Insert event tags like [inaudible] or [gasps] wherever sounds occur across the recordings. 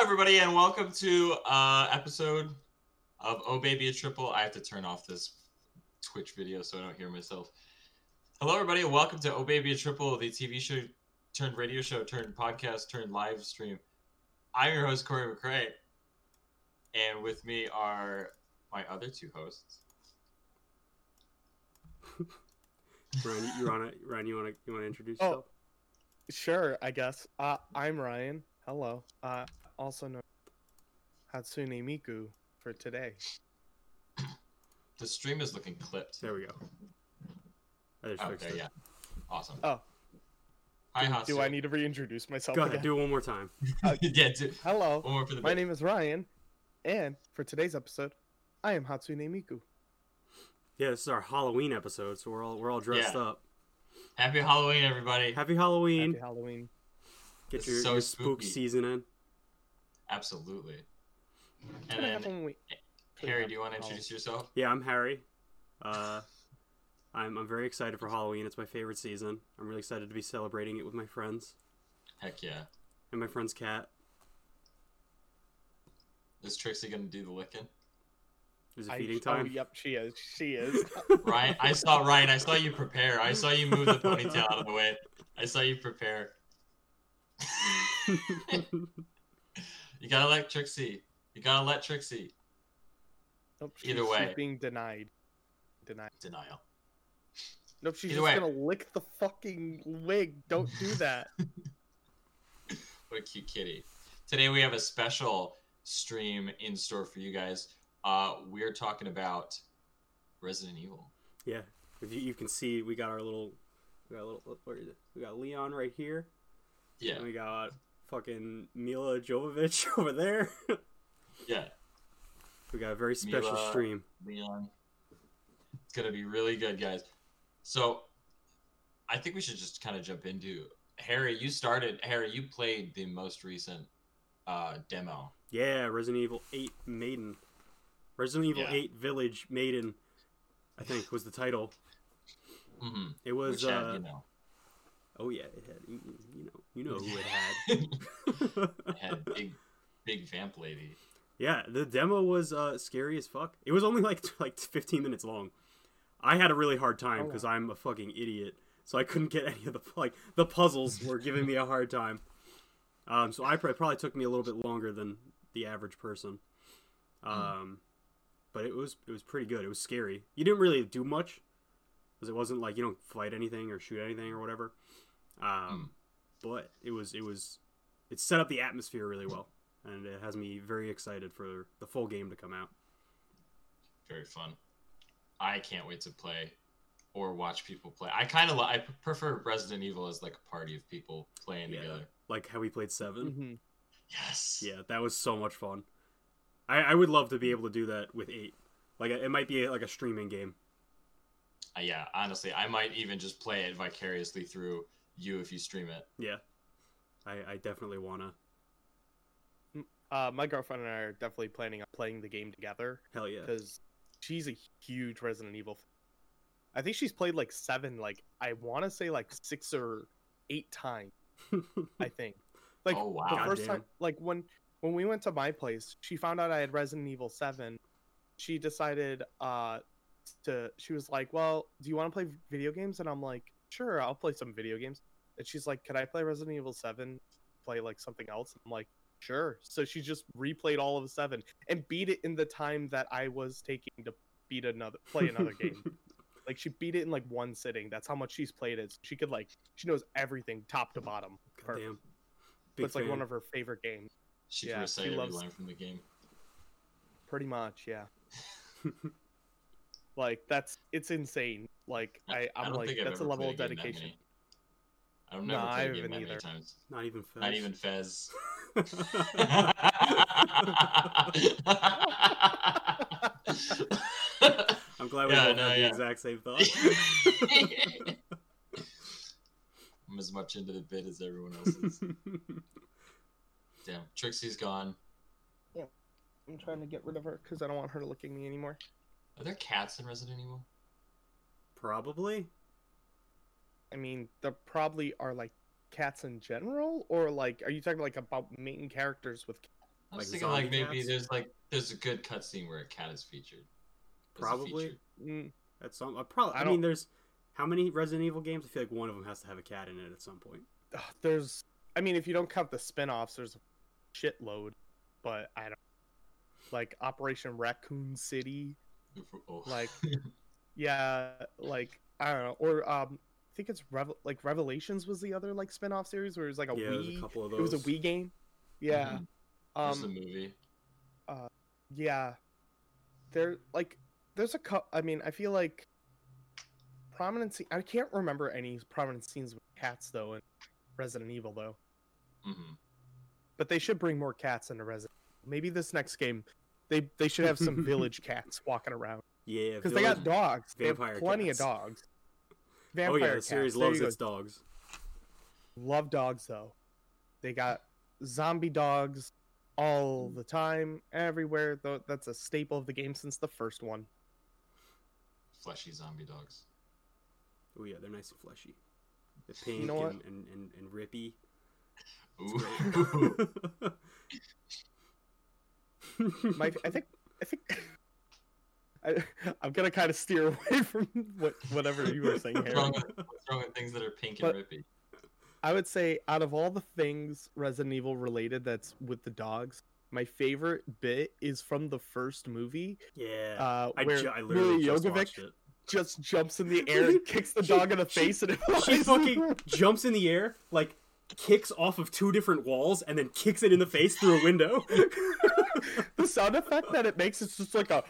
Hello, everybody, and welcome to uh episode of Oh Baby a Triple. I have to turn off this Twitch video so I don't hear myself. Hello, everybody, and welcome to Oh Baby a Triple, the TV show turned radio show turned podcast turned live stream. I'm your host Corey McCray, and with me are my other two hosts. [laughs] Ryan, you, you wanna Ryan, you wanna you wanna introduce Oh. yourself? Sure, I guess. Uh, I'm Ryan. Hello. Uh, also known as Hatsune Miku for today. [coughs] The stream is looking clipped. There we go. I just fixed Okay, it. yeah, awesome. Oh. Hi, do, do I need to reintroduce myself Go ahead, again? do it one more time. [laughs] yeah, do, uh, Hello. one more for the. My name is Ryan, and for today's episode, I am Hatsune Miku. Yeah, this is our Halloween episode, so we're all we're all dressed Yeah. up. Happy Halloween, everybody! Happy Halloween! Happy Halloween. Get This your, is so your spook spooky. season in. Absolutely. And then, Halloween. Harry, do you want to introduce yourself? Yeah, I'm Harry. Uh, I'm I'm very excited for Halloween. It's my favorite season. I'm really excited to be celebrating it with my friends Heck yeah. and my friend's cat. Is Trixie gonna do the licking? Is it I- feeding Oh, time? yep, she is. She is. [laughs] Ryan, I saw Ryan. I saw you prepare. I saw you move the ponytail out of the way. I saw you prepare. [laughs] [laughs] You gotta let Trixie. You gotta let Trixie. Nope, Either way. Being denied. Denied. Denial. Nope, she's Either just way. gonna lick the fucking wig. Don't do that. [laughs] What a cute kitty. Today we have a special stream in store for you guys. Uh, we're talking about Resident Evil. yeah, if you, you can see, we got our little, we got a little, where is it? We got Leon right here. Yeah, And we got fucking Milla Jovovich [laughs] over there. yeah. we got a very special Mila. stream. Leon. It's gonna be really good, guys. So, I think we should just kind of jump into Harry. You started. Harry, you played the most recent uh, demo. Yeah, Resident Evil 8 Maiden. Resident Evil Yeah. 8 Village Maiden, I think was the title. hmm It was, had, uh, you know, oh yeah, it had, you, you know, you know who it had. [laughs] it had [laughs] big, big vamp lady. yeah, the demo was uh, scary as fuck. It was only like like 15 minutes long. I had a really hard time Oh, because I'm a fucking idiot, so I couldn't get any of the like the puzzles were giving me a hard time. Um, so I it probably took me a little bit longer than the average person. Um, but it was it was pretty good. It was scary. You didn't really do much because it wasn't like you don't fight anything or shoot anything or whatever. Um, but it was it was it set up the atmosphere really well, and it has me very excited for the full game to come out. Very fun. I can't wait to play or watch people play. I kind of li- I prefer Resident Evil as like a party of people playing Yeah. together. Like how we played 7 Mhm. Yes. Yeah, that was so much fun. I, I would love to be able to do that with eight. Like it might be like a streaming game. Uh, yeah. Honestly, I might even just play it vicariously through you if you stream it. Yeah, I, I definitely wanna. Uh, my girlfriend and I are definitely planning on playing the game together Hell yeah. because she's a huge Resident Evil. fan. I think she's played like seven, like I want to say like six or eight times. [laughs] I think. Like Oh, wow. the first Goddamn. time, like when when we went to my place, she found out I had Resident Evil Seven. She decided uh to. She was like, "Well, do you want to play video games?" And I'm like, "Sure, I'll play some video games." And she's like, "Could I play Resident Evil Seven? Play like something else?" I'm like, "Sure." So she just replayed all of seven and beat it in the time that I was taking to beat another play another game. [laughs] Like she beat it in like one sitting. That's how much she's played it. She could like she knows everything top to bottom. Perfect. Damn. But it's like one of her favorite games. She Yeah, can she recite every loves- line from the game. Pretty much, yeah. [laughs] like that's it's insane. Like I, I I'm don't like think I've that's a level of played a game that dedication. many. I've No, never I played a game haven't that many either. times. Not even Fez. Not even Fez. [laughs] I'm glad we Yeah, both no, had the exact same [laughs] thought. I'm as much into the bit as everyone else is. [laughs] Damn, Trixie's gone. Yeah, I'm trying to get rid of her because I don't want her looking me anymore. Are there cats in Resident Evil? Probably. I mean, there probably are like cats in general, or like are you talking like about main characters with? I was Like thinking like maybe cats? there's like there's a good cutscene where a cat is featured. as a Probably. feature. Mm, That's some. Uh, probably. I I, mean, there's how many Resident Evil games? I feel like one of them has to have a cat in it at some point. ugh, there's, I mean, if you don't count the spin-offs, there's a shitload, but I don't like Operation Raccoon City. Oh. Like, [laughs] yeah, like I don't know, or um, I think it's Revel- like Revelations was the other like spin-off series where it was like a yeah, there's a Wii. couple of those. It was a Wii game. Yeah. The Um. movie. uh Yeah. There like there's a co- I mean, I feel like prominent scene I can't remember any prominent scenes with cats though in Resident Evil though. hmm But they should bring more cats into Resident. Maybe this next game they they should have some [laughs] village cats walking around Yeah, because they got Village- dogs. They have plenty cats. of dogs. Vampire Oh yeah, the series There loves you go. its dogs. Love dogs though. They got zombie dogs all the time, everywhere. Though that's a staple of the game since the first one. Fleshy zombie dogs. Oh yeah, they're nice and fleshy. They're pink know and, and, and, and rippy. Ooh. [laughs] [laughs] My, I think, I think, [laughs] I, I'm gonna kind of steer away [laughs] from what whatever you were saying, what's, Harry. wrong with, what's wrong with things that are pink and But- rippy? I would say out of all the things Resident Evil related that's with the dogs, my favorite bit is from the first movie, yeah, uh, I, where ju- I literally Milla just watched it. just jumps in the [laughs] air and kicks the She- dog in the she- face, and it She fucking jumps in the air, like kicks off of two different walls, and then kicks it in the face through a window. [laughs] the sound effect that it makes is just like a,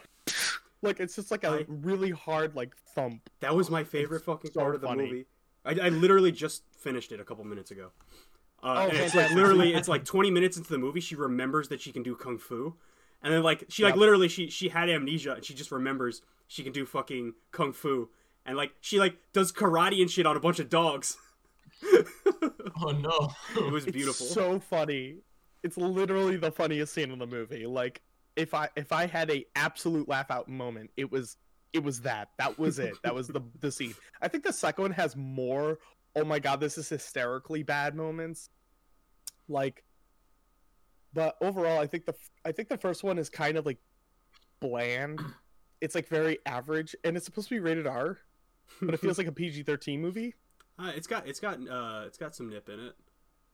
like it's just like a I- really hard like thump. That was my favorite fucking so part of the funny. movie. I, I literally just finished it a couple minutes ago. Uh, Oh, and it's like literally, [laughs] it's like 20 minutes into the movie, she remembers that she can do kung fu, and then like she like Yep. literally she she had amnesia and she just remembers she can do fucking kung fu, and like she like does karate and shit on a bunch of dogs. [laughs] Oh no. It was It's beautiful. so funny. It's literally the funniest scene in the movie. Like if I if I had a absolute laugh out moment, it was it was that. That was it. That was the the scene. I think the second one has more. Oh my god, this is hysterically bad moments. Like, but overall, I think the I think the first one is kind of like bland. [clears throat] It's like very average, and it's supposed to be rated R, but it feels like a PG thirteen movie. [laughs] Uh, it's got it's got uh it's got some nip in it.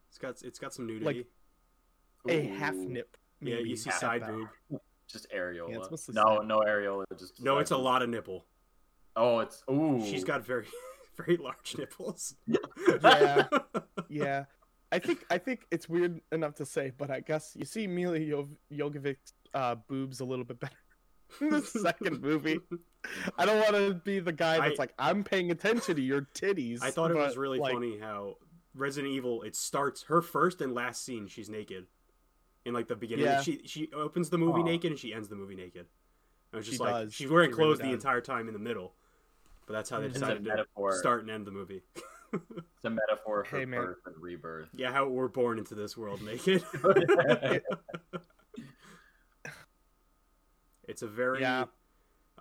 It's got it's got some nudity. A half nip. yeah, you see at side that. boob. [laughs] Just areola. Yeah, it's no, side. no areola. Just No, it's a lot of nipple. Oh, it's ooh. She's got very [laughs] very large nipples. [laughs] Yeah. Yeah, I think I think it's weird enough to say, but I guess you see Milla Jov- Jovovich's uh, boobs a little bit better in the second movie. I don't want to be the guy that's I- like, I'm paying attention to your titties. I thought it was really like, funny how Resident Evil it starts her first and last scene she's naked. In like the beginning, Yeah. she she opens the movie Aw. naked and she ends the movie naked. And it's just She like does. she's wearing She really clothes the entire time in the middle. But that's how they It's It's a decided to metaphor. start and end the movie. [laughs] It's a metaphor for Hey, birth and rebirth. yeah, how we're born into this world naked. [laughs] it's a very Yeah.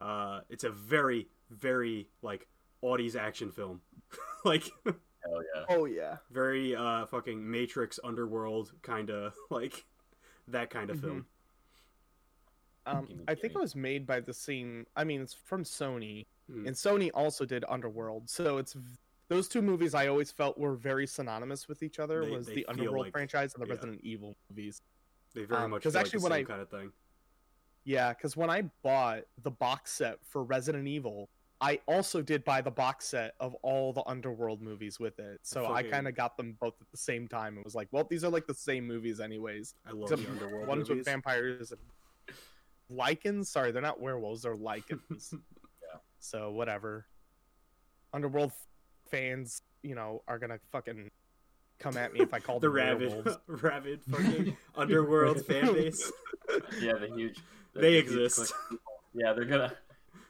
uh it's a very very like Audie's action film. [laughs] like Hell yeah. Oh yeah, very uh fucking Matrix underworld kind of like that kind of Mhm. film. um, I think it was made by the same. I mean, it's from Sony, Mm. and Sony also did Underworld. So it's those two movies I always felt were very synonymous with each other. They- was they the Underworld like- franchise and the yeah. Resident Evil movies. They very Um, much 'cause feel like actually the when same I- kind of thing. Yeah, because when I bought the box set for Resident Evil, I also did buy the box set of all the Underworld movies with it. So I kind of got them both at the same time. It was like, well, these are like the same movies, anyways. I love Except the underworld One's movies. with vampires and Lycans. Sorry, they're not werewolves; they're Lycans. [laughs] Yeah. So whatever. Underworld f- fans, you know, are gonna fucking come at me if I call [laughs] the them rabid, [laughs] rabid fucking underworld fan base. Yeah, the huge. the- They the huge exist. clique. Yeah, they're gonna.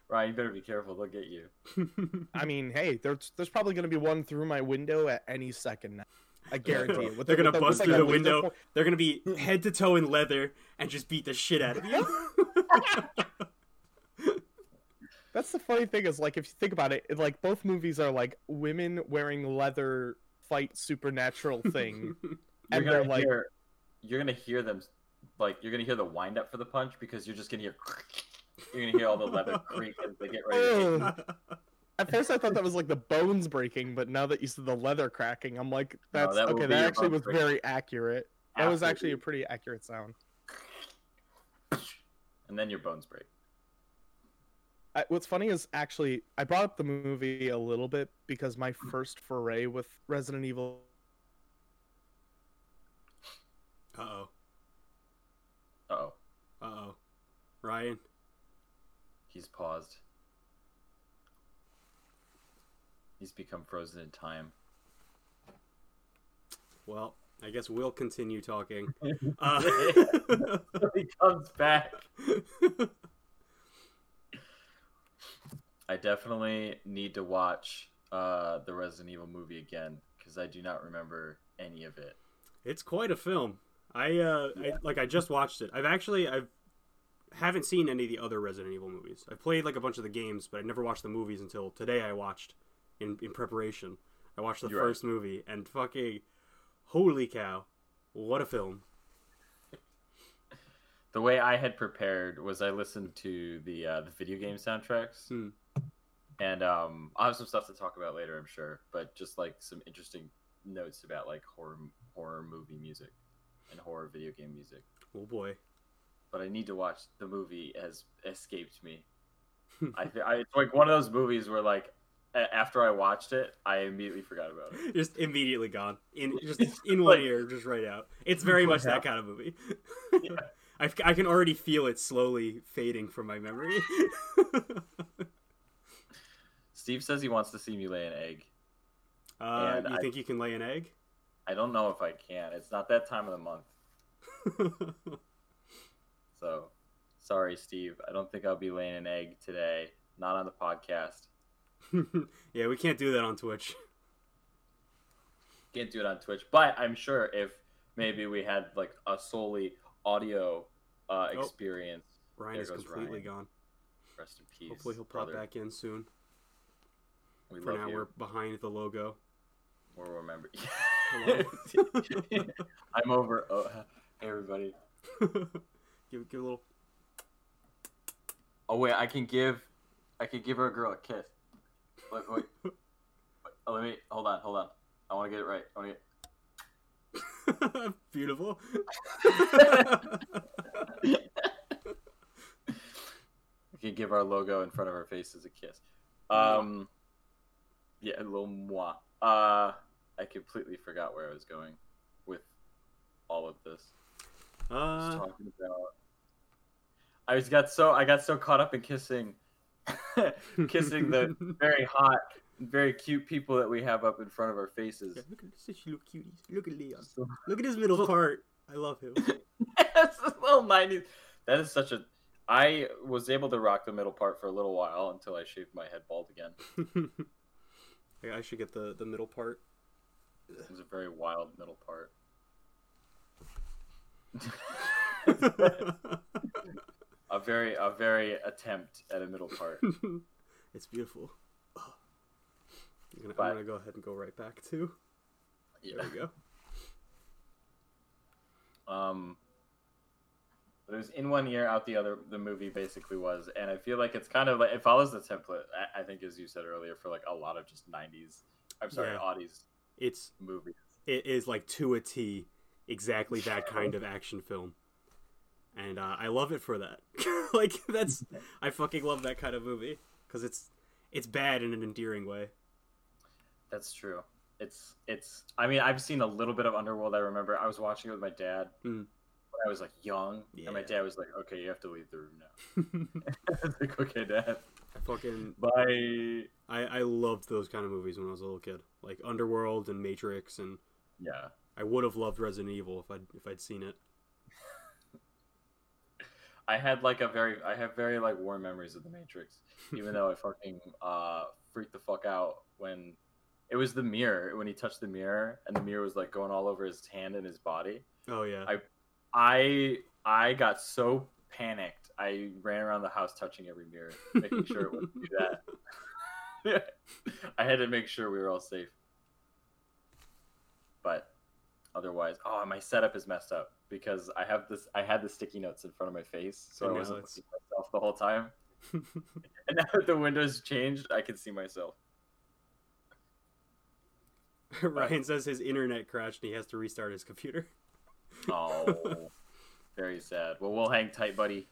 Ryan, you better be careful. They'll get you. I [laughs] mean, hey, there's there's probably gonna be one through my window at any second now. I guarantee it. [laughs] With They're the- gonna with the- bust through like, the a laser window. They're gonna be [laughs] head to toe in leather and just beat the shit out of you. That's the funny thing is like if you think about it, it, like both movies are like women wearing leather fight supernatural thing. And they're like, hear, you're gonna hear them, like you're gonna hear the wind up for the punch because you're just gonna hear, you're gonna hear all the leather creak as they get ready. To hit. At first, I thought that was like the bones breaking, but now that you said the leather cracking, I'm like, that's that okay. That actually was breaking. very accurate. That was actually a pretty accurate sound. and then your bones break. I, what's funny is actually I brought up the movie a little bit because my first foray with Resident Evil Uh oh. Uh oh, Uh oh. Ryan. He's paused. He's become frozen in time. Well, I guess we'll continue talking. [laughs] Uh, [laughs] he comes back. [laughs] I definitely need to watch uh, the Resident Evil movie again because I do not remember any of it. it's quite a film. I uh, I, like I just watched it. I've actually I've haven't seen any of the other Resident Evil movies. I've played like a bunch of the games, but I never watched the movies until today. I watched in in preparation. I watched the You're right. first movie and fucking holy cow, what a film! The way I had prepared was I listened to the uh, the video game soundtracks, Hmm. and um, I have some stuff to talk about later, I'm sure. But just like some interesting notes about like horror horror movie music and horror video game music. Oh boy. But I need to watch the movie. Has escaped me. [laughs] I, th- I it's like one of those movies where like a- after I watched it, I immediately forgot about it. just immediately gone in [laughs] just in one Like- ear just right out it's very [laughs] much that kind of movie I, I can already feel it slowly fading from my memory Steve says he wants to see me lay an egg. uh, And you I- think you can lay an egg I don't know if I can. It's not that time of the month. So, sorry, Steve. I don't think I'll be laying an egg today. Not on the podcast. [laughs] yeah we can't do that on twitch Can't do it on Twitch. But I'm sure if maybe we had like a solely audio uh, Oh. experience, ryan There is completely Ryan. gone rest in peace. hopefully he'll pop brother. back in soon We for now you. we're behind the logo We'll remember. [laughs] I'm over. Oh, hey, everybody. [laughs] give, give a little Oh wait, I can give, I can give her a girl a kiss. Wait, wait. wait. [laughs] Oh, let me hold on, hold on. I want to get it right. I want to [laughs] beautiful [laughs] We can give our logo in front of our faces a kiss. Um, yeah, a little moi. Uh, I completely forgot where I was going with all of this. I was uh, talking about. I was got so I got so caught up in kissing, [laughs] kissing the [laughs] very hot, very cute people that we have up in front of our faces. Yeah, look at such little cuties. Look at Leon. Look at his middle part. I love him. [laughs] That's a little nineties. That is such a. I was able to rock the middle part for a little while until I shaved my head bald again. I should get the the middle part. It was a very wild middle part. A very a very attempt at a middle part. [laughs] it's beautiful. I'm gonna, But- I'm gonna go ahead and go right back to. There we go. Um, but it was in one ear, out the other. The movie basically was, and I feel like it's kind of like it follows the template. I, I think, as you said earlier, for like a lot of just '90s. I'm sorry, Yeah. '80s It's movies. it is like to a T, exactly that [laughs] kind of action film, and uh, I love it for that. [laughs] like that's I fucking love that kind of movie because it's it's bad in an endearing way. That's true. It's it's. I mean, I've seen a little bit of Underworld. I remember I was watching it with my dad Hmm. when I was like young, and my dad was like, "Okay, you have to leave the room now." [laughs] I was like, "Okay, dad, I fucking bye." I I loved those kind of movies when I was a little kid, like Underworld and Matrix, and Yeah, I would have loved Resident Evil if I'd if I'd seen it. I had like a very, I have very like warm memories of the Matrix, even though I [laughs] fucking uh freaked the fuck out when it was the mirror when he touched the mirror and the mirror was like going all over his hand and his body. Oh yeah, I- I I got so panicked. I ran around the house touching every mirror, making sure it wouldn't do that. [laughs] I had to make sure we were all safe. But otherwise. Oh, my setup is messed up because I have this. I had the sticky notes in front of my face, so I I, wasn't looking myself the whole time. [laughs] [laughs] And now that the windows changed, I can see myself. [laughs] Ryan says his internet crashed and he has to restart his computer. Oh, very sad. Well, we'll hang tight, buddy.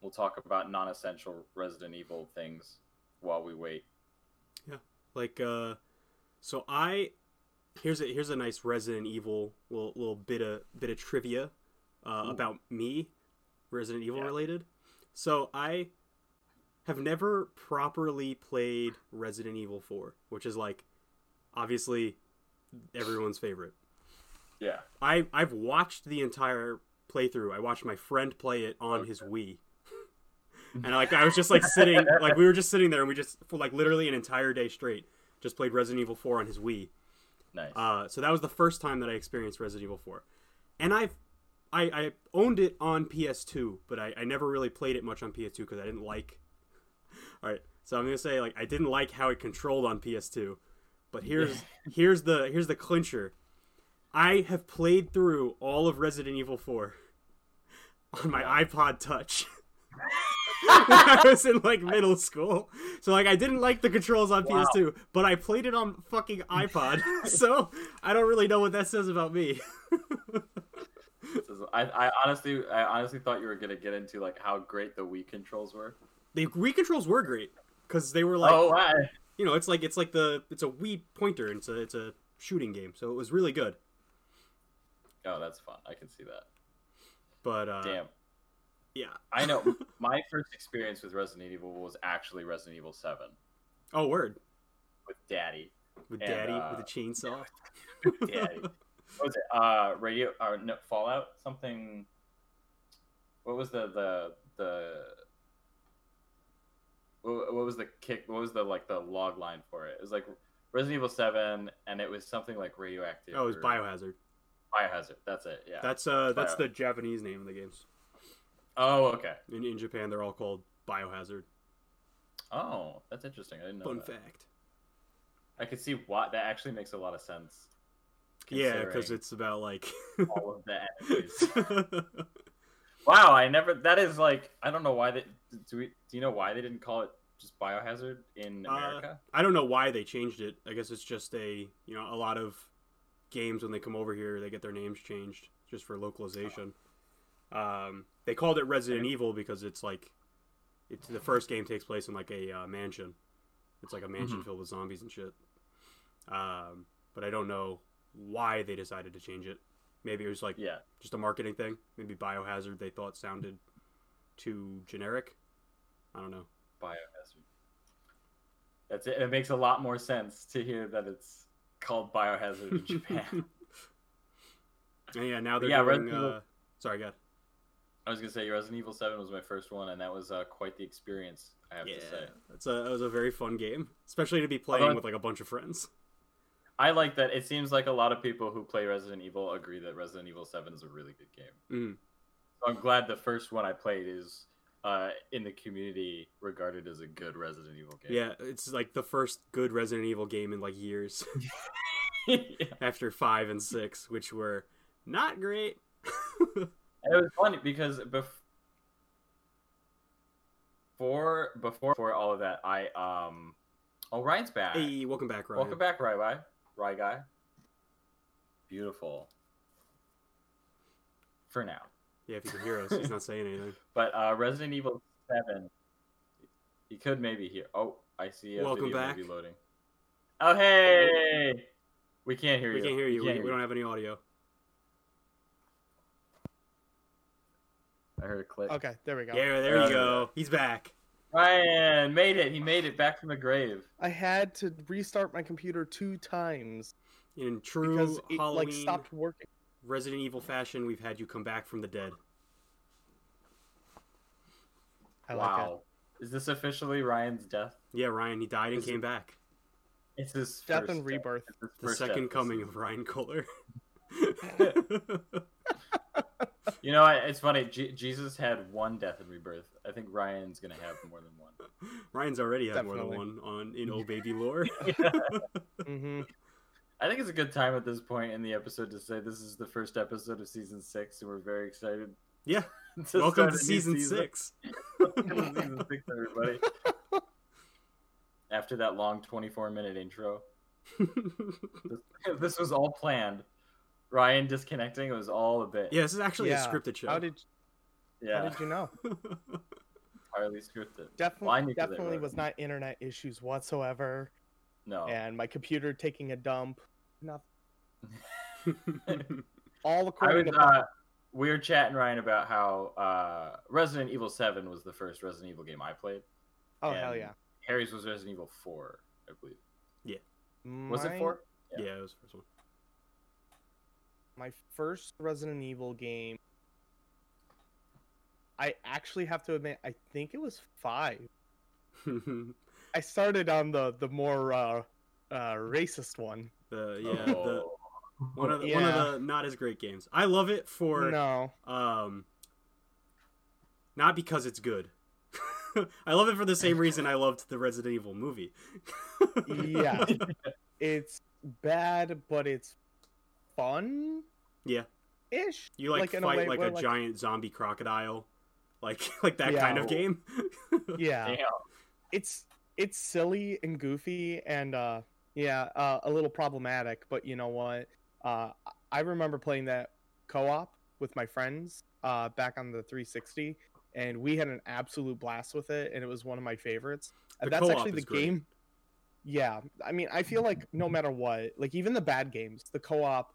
We'll talk about non-essential Resident Evil things while we wait. Yeah, like, uh, so I here's a here's a nice Resident Evil little little bit of bit of trivia uh, about me, Resident Evil Yeah. related. So I have never properly played Resident Evil 4, which is like obviously everyone's favorite. Yeah. I I've watched the entire playthrough. I watched my friend play it on his Wii. [laughs] And like I was just like sitting like we were just sitting there and we just for like literally an entire day straight just played Resident Evil 4 on his Wii. Nice. Uh, so that was the first time that I experienced Resident Evil 4. And I've I, I owned it on PS2, but I, I never really played it much on PS2 because I didn't like. [laughs] All right, so I'm gonna say like I didn't like how it controlled on PS2, but here's [laughs] here's the here's the clincher. I have played through all of Resident Evil 4 [laughs] on my iPod Touch. When I [laughs] was in like middle school. So like I didn't like the controls on Wow. PS2, but I played it on fucking iPod. [laughs] so I don't really know what that says about me. I, I honestly, I honestly thought you were gonna get into like how great the Wii controls were. the Wii controls were great because they were like oh, I, you know, it's like it's like the it's a Wii pointer and it's a it's a shooting game. So it was really good. oh, that's fun. I can see that. But uh Damn. Yeah. I know. [laughs] My first experience with Resident Evil was actually Resident Evil 7. Oh, word. with Daddy. With And, daddy uh, with a chainsaw. [laughs] Daddy. what was it? Uh, Radio or no, Fallout? Something. What was the the the? What what was the kick? What was the like the log line for it? It was like Resident Evil Seven, and it was something like radioactive. oh, it was Biohazard. Biohazard. That's it. Yeah. That's uh that's Bio- the Japanese name of the games. Oh, okay. In in Japan they're all called Biohazard. Oh, that's interesting. I didn't know Fun that. fact. I could see why that actually makes a lot of sense. Yeah, because it's about like [laughs] all of the enemies. [laughs] wow, I never. That is like I don't know why they. Do we? Do you know why they didn't call it just Biohazard in Uh, America? I don't know why they changed it. I guess it's just a you know a lot of games when they come over here they get their names changed just for localization. Um, they called it Resident Evil because it's like it's the first game takes place in like a uh, mansion. It's like a mansion Mhm. filled with zombies and shit. Um, but I don't know why they decided to change it. Maybe it was like yeah, just a marketing thing. Maybe Biohazard they thought sounded too generic. I don't know. Biohazard. That's it. It makes a lot more sense to hear that it's called Biohazard in [laughs] Japan. And yeah, now they're Yeah, doing. Uh, sorry, God. I was gonna say Resident Evil Seven was my first one, and that was uh, quite the experience. I have Yeah, to say. it's a it was a very fun game, especially to be playing Although- with like a bunch of friends. I like that. It seems like a lot of people who play Resident Evil agree that Resident Evil Seven is a really good game. Mm. So I'm glad the first one I played is uh, in the community regarded as a good Resident Evil game. Yeah, it's like the first good Resident Evil game in like years [laughs] [laughs] yeah. after five and six, which were not great. [laughs] And it was funny because before before before all of that, I um oh Ryan's back. hey, welcome back, Ryan. Welcome back, Rye Guy. Rye Guy. Beautiful. For now. Yeah, if you can hear us, he's not saying anything. [laughs] But uh Resident Evil Seven he could maybe hear oh I see a Welcome video back. maybe loading. Oh hey we can't hear We you. can't hear you. We, can't we don't have any audio. I heard a click. Okay, there we go. Yeah, there you go. He's back. Ryan made it. He made it back from the grave. I had to restart my computer two times In true because it Halloween like stopped working. Resident Evil fashion, we've had you come back from the dead. I like it. wow. Is this officially Ryan's death? Yeah, Ryan, he died and Is came it- back. It's his Death first and rebirth. It's The second death. coming of Ryan Kohler. [laughs] [laughs] You know, it's funny. Je- Jesus had one death and rebirth. I think Ryan's gonna have more than one. [laughs] Ryan's already had more than one on in Oh Baby lore. [laughs] hmm I think it's a good time at this point in the episode to say this is the first episode of season six, and we're very excited. Yeah. to Welcome to a new season six. Season six, everybody. After that long 24 minute intro, this, this was all planned. Ryan disconnecting, it was all a bit. yeah, this is actually Yeah. a scripted show. How did yeah, how did you know? [laughs] entirely scripted. Definitely, Well, I knew 'cause I definitely wrote was not internet issues whatsoever, No, and my computer taking a dump. Nothing. [laughs] All the. I according was. to Uh, we were chatting Ryan about how uh, Resident Evil Seven was the first Resident Evil game I played. oh hell yeah. Harry's was Resident Evil Four, I believe. Yeah. Was it Mine- four? yeah, it was the first one. My first Resident Evil game. I actually have to admit, I think it was five. [laughs] I started on the the more uh, uh, racist one. the yeah, the Oh. one of the, one of the not as great games. I love it for No, um not because it's good. [laughs] I love it for the same reason I loved the Resident Evil movie. [laughs] yeah, it's bad, but it's fun. Yeah. Ish. You like, in a fight way like where, a like- giant zombie crocodile. Like [laughs] like that Yeah. kind of game. [laughs] Yeah. Damn. it's it's silly and goofy and uh yeah uh, a little problematic but you know what uh i remember playing that co-op with my friends uh back on the 360 and we had an absolute blast with it and it was one of my favorites and The that's actually the is great. game yeah i mean i feel like no matter what like even the bad games the co-op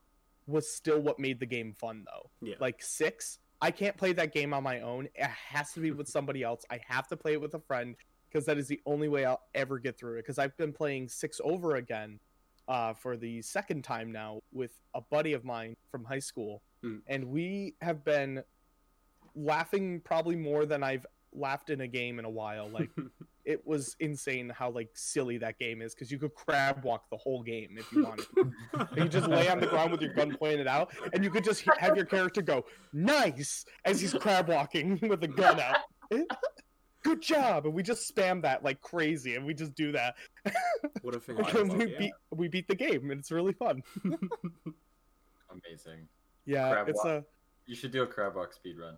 was still what made the game fun though. Yeah. like six i can't play that game on my own. It has to be with somebody else. I have to play it with a friend because that is the only way i'll ever get through it. Because i've been playing six over again uh, for the second time now with a buddy of mine from high school. Hmm. and we have been laughing probably more than i've laughed in a game in a while. Like [laughs] it was insane how like silly that game is because you could crab walk the whole game if you wanted you just lay on the ground with your gun pointed out, and you could just have your character go "nice" as he's crab walking [laughs] with the gun out. [laughs] Good job, and we just spam that like crazy, and we just do that. what a And [laughs] we yeah. beat we beat the game, and it's really fun. Amazing. Yeah, Crab it's walk. You should do a crab walk speed run.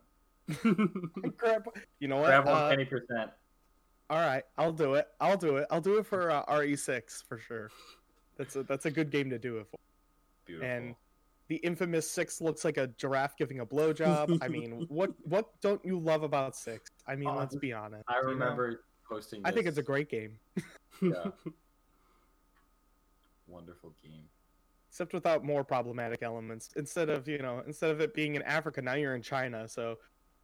crab. You know what? Crab walk Uh, penny percent. All right, I'll do it. I'll do it. I'll do it for uh, RE6 for sure. That's a that's a good game to do it for. Beautiful. and- The infamous six looks like a giraffe giving a blowjob. I mean, [laughs] what what don't you love about six? I mean, Oh, let's be honest. I you know? remember posting. I think it's a great game, Yeah. [laughs] wonderful game. except without more problematic elements. Instead of you know, instead of it being in Africa, now you're in China. So,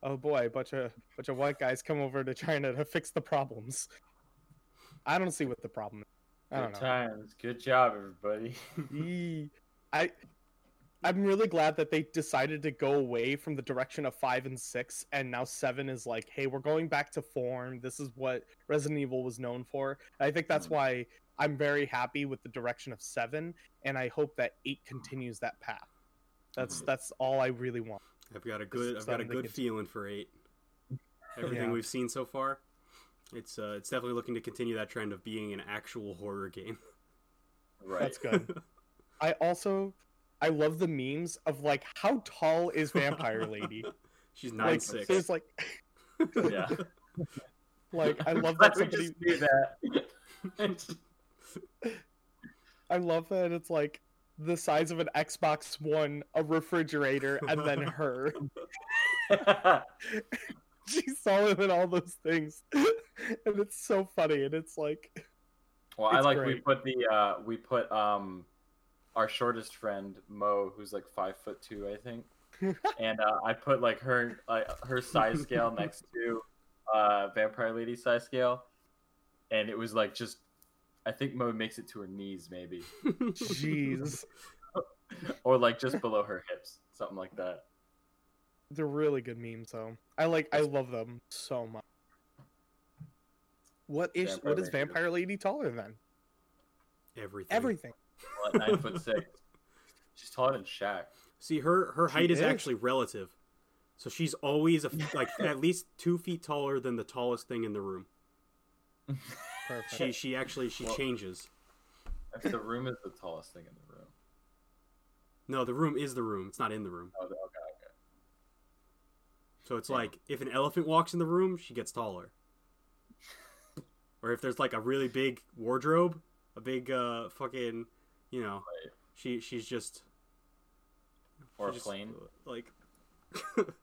oh boy, a bunch of bunch of white guys come over to China to fix the problems. I don't see what the problem. is. I don't Good know. times. Good job, everybody. [laughs] I I'm really glad that they decided to go away from the direction of 5 and 6 and now 7 is like, "Hey, we're going back to form. This is what Resident Evil was known for." I think that's Mhm. why I'm very happy with the direction of 7 and I hope that 8 continues that path. That's Mhm. that's all I really want. I've got a good I've got a good feeling for eight. Everything Yeah. we've seen so far, it's uh, it's definitely looking to continue that trend of being an actual horror game. Right. That's good. [laughs] I also I love the memes of like how tall is Vampire Lady? [laughs] She's nine like six. there's like Yeah. [laughs] like I love that me somebody just do that. I love that it's like the size of an Xbox One, a refrigerator, and then [laughs] her. She's taller than all those things, and it's so funny. And it's like, well, I It's like we put the uh we put um our shortest friend Mo, who's like five foot two, I think, [laughs] and uh, I put like her uh, her size scale next to uh Vampire Lady size scale, and it was like just I think Mo makes it to her knees maybe, [laughs] jeez, [laughs] or like just below her hips, something like that. they're really good memes. though. I like, I love them so much. What is Vampire what is Lady. Vampire Lady taller than? Everything. Everything. Well, at nine foot six, [laughs] she's taller than Shaq. See, her her She height is, is. actually relative, so she's always a, like at least two feet taller than the tallest thing in the room. Perfect. She she actually she Well- changes. If the room is the tallest thing in the room. No, the room is the room. It's not in the room. Oh, okay, okay. So it's Yeah. like if an elephant walks in the room, she gets taller. or if there's like a really big wardrobe, a big uh fucking, you know, Right. she she's just Or she a plane. uh, like [laughs]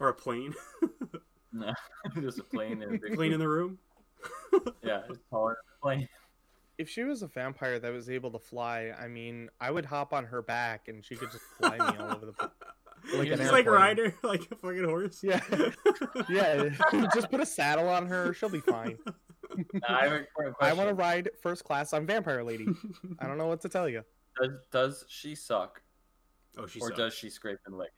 or a plane, No, [laughs] [laughs] just a plane and a big plane in the room. [laughs] Yeah, it's taller than a plane. If she was a vampire that was able to fly, I mean, I would hop on her back and she could just fly me all over the place. [laughs] Like Like an just like airplane. ride her [laughs] like a fucking horse. Yeah. Yeah, just put a saddle on her. She'll be fine. I have a important I want to ride first class on Vampire Lady. I don't know what to tell you. Does, does she suck, oh, she's. or does she scrape and lick?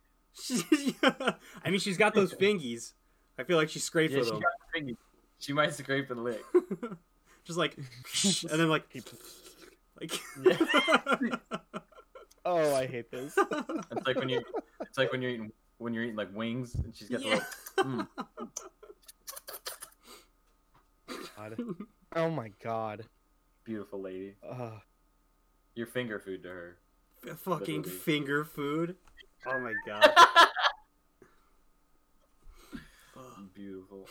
I mean, she's got those fingies. I feel like she scrapes Yeah, with she, them. Got thingy. she might scrape and lick. [laughs] just like, and then like, like. [laughs] Oh, I hate this. It's like when you, it's like when you're eating when you're eating like wings, and she's got Yeah. the little, mm, God. Oh my god. beautiful lady. Ugh. Your finger food to her. fucking Literally. finger food. Oh my [laughs] god. Beautiful.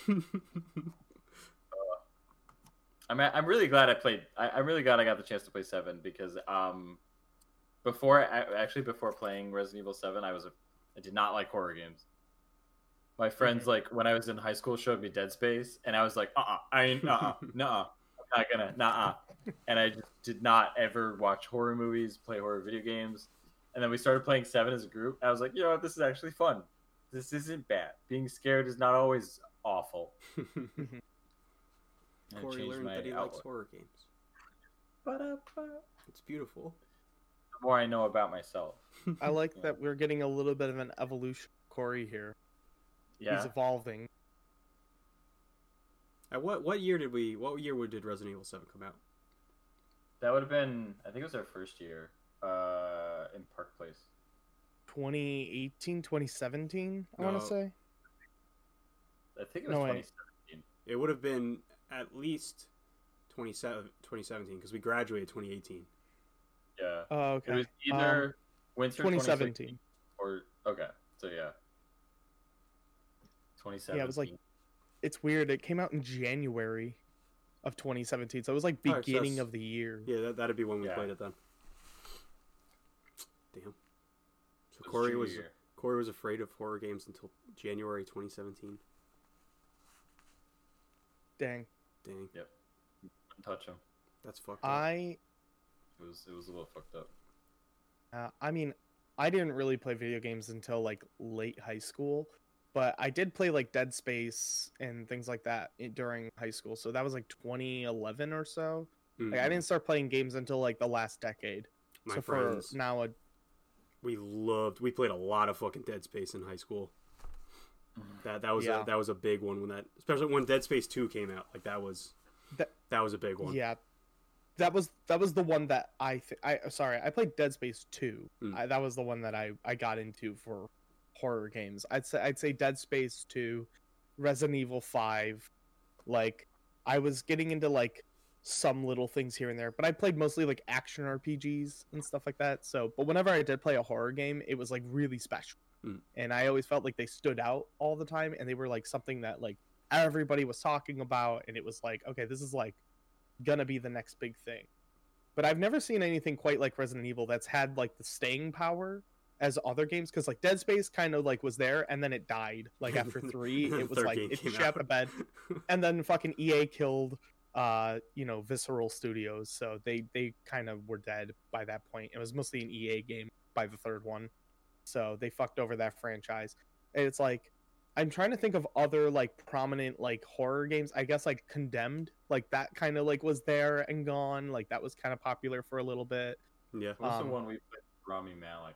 I mean, I'm really glad I played. I, I'm really glad I got the chance to play seven because um, before actually before playing Resident Evil Seven, I was a, I did not like horror games. My friends like when I was in high school showed me Dead Space, and I was like, uh, uh I ain't, uh, uh nah, I'm not gonna, nah, and I just did not ever watch horror movies, play horror video games, and then we started playing Seven as a group. I was like, you know what, this is actually fun. This isn't bad. Being scared is not always awful. [laughs] And Corey learned that he likes horror games. Ba-da-ba. It's beautiful. The more I know about myself. I like [laughs] that we're getting a little bit of an evolution of Corey here. Yeah. He's evolving. At what what year did we? What year did Resident Evil Seven come out? That would have been, I think it was our first year uh, in Park Place. 2018, 2017, I want to say. I think it was No way. 2017. It would have been at least 27 2017 because we graduated 2018. Yeah. Oh, okay. It was Um, either winter 2017. 2017 or, okay. So yeah. 2017. Yeah, it was like- It's weird. It came out in January of 2017, so it was like Oh, so beginning of the year. Yeah, that, that'd be when we Yeah. played it then. Damn. So It was Corey was year. Corey was afraid of horror games until January 2017. Dang. Dang, Couldn't touch him. that's fucked up. I It was, it was a little fucked up. Uh, I mean, I didn't really play video games until like late high school, but I did play like Dead Space and things like that i- during high school. So that was like 2011 or so. Like I Mhm. didn't start playing games until like the last decade. My so friends, for now, a, we loved. We played a lot of fucking Dead Space in high school. That that was Yeah. a, that was a big one when that, especially when Dead Space Two came out. Like that was That- that was a big one. yeah, that was that was the one that I th- I sorry I played Dead Space 2. Hmm. I, that was the one that I I got into for horror games. I'd say I'd say Dead Space 2, Resident Evil 5. Like I was getting into like some little things here and there, but I played mostly like action RPGs and stuff like that. So, but whenever I did play a horror game, it was like really special. Hmm. And I always felt like they stood out all the time and they were like something that like everybody was talking about and it was like, okay, this is like gonna be the next big thing. But I've never seen anything quite like Resident Evil that's had like the staying power as other games because like Dead Space kind of like was there and then it died. Like after [laughs] three, it was like it came shit out out. the bed, [laughs] and then fucking EA killed uh you know Visceral Studios, so they they kind of were dead by that point. It was mostly an EA game by the third one, so they fucked over that franchise. And it's like I'm trying to think of other like prominent like horror games. I guess like Condemned, like that kind of like was there and gone. Like that was kind of popular for a little bit. yeah. What's Um, the one we played? Rami Malek.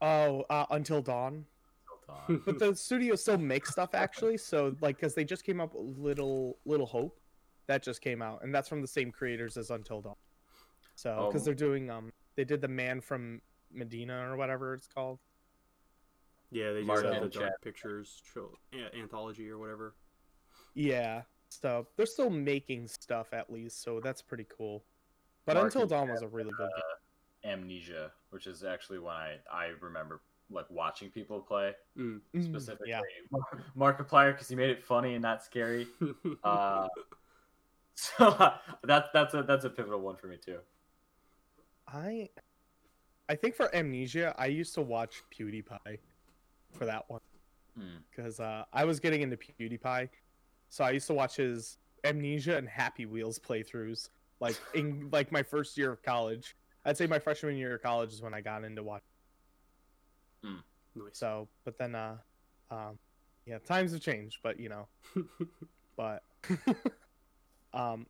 Oh, uh, Until Dawn. Still Dawn. [laughs] But the studio still makes stuff actually. So like, because they just came up with Little Little Hope, that just came out, and that's from the same creators as Until Dawn. So because Oh. they're doing um, they did the Man from Medina or whatever it's called. Yeah, they just Mark have the Dark Chad. Pictures tril- anthology or whatever. Yeah. So they're still making stuff at least, so that's pretty cool. But Mark Until and Dawn was a really good game. Amnesia. which is actually when I I remember like watching people play Mm. Mm, specifically yeah. Mar- Markiplier because he made it funny and not scary. [laughs] Uh, [laughs] so [laughs] that's that's a that's a pivotal one for me too. I I think for Amnesia, I used to watch PewDiePie for that one Hmm. because uh, I was getting into PewDiePie, so I used to watch his Amnesia and Happy Wheels playthroughs. Like [laughs] in like my first year of college, I'd say my freshman year of college is when I got into watch. nice. So, but then, uh, um, yeah, times have changed, but you know, [laughs] but [laughs] um,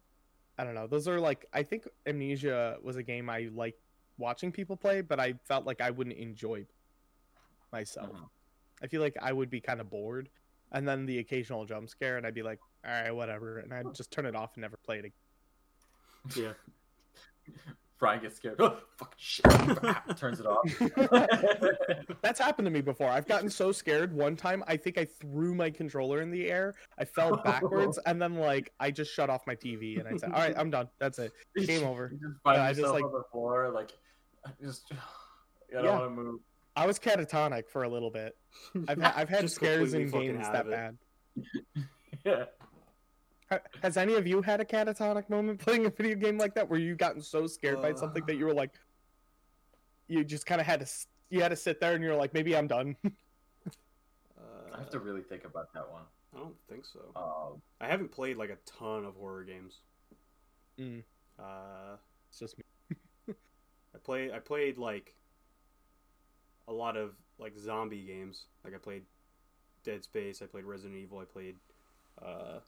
I don't know. Those are like I think Amnesia was a game I liked watching people play, but I felt like I wouldn't enjoy myself. Mhm. I feel like I would be kind of bored, and then the occasional jump scare, and I'd be like, all right, whatever, and I'd just turn it off and never play it again. yeah. [laughs] Brian gets scared. Oh, fucking shit! [laughs] Turns it off. [laughs] That's happened to me before. I've gotten so scared. One time, I think I threw my controller in the air. I fell backwards, and then like I just shut off my TV, and I said, "All right, I'm done. That's it. Game over." You just find I just, like- on the floor, like just. [sighs] I don't Yeah. want to move. I was catatonic for a little bit. I've [laughs] ha- I've had scares in games that bad. [laughs] Yeah. Has any of you had a catatonic moment playing a video game like that, where you gotten so scared by something that you were like, you just kind of had to you had to sit there and you're like, maybe I'm done. [laughs] I have to really think about that one. I don't think so. Um, I haven't played like a ton of horror games. Mm. Uh, it's just me. I play I played like a lot of like zombie games. Like I played Dead Space, I played Resident Evil, I played uh,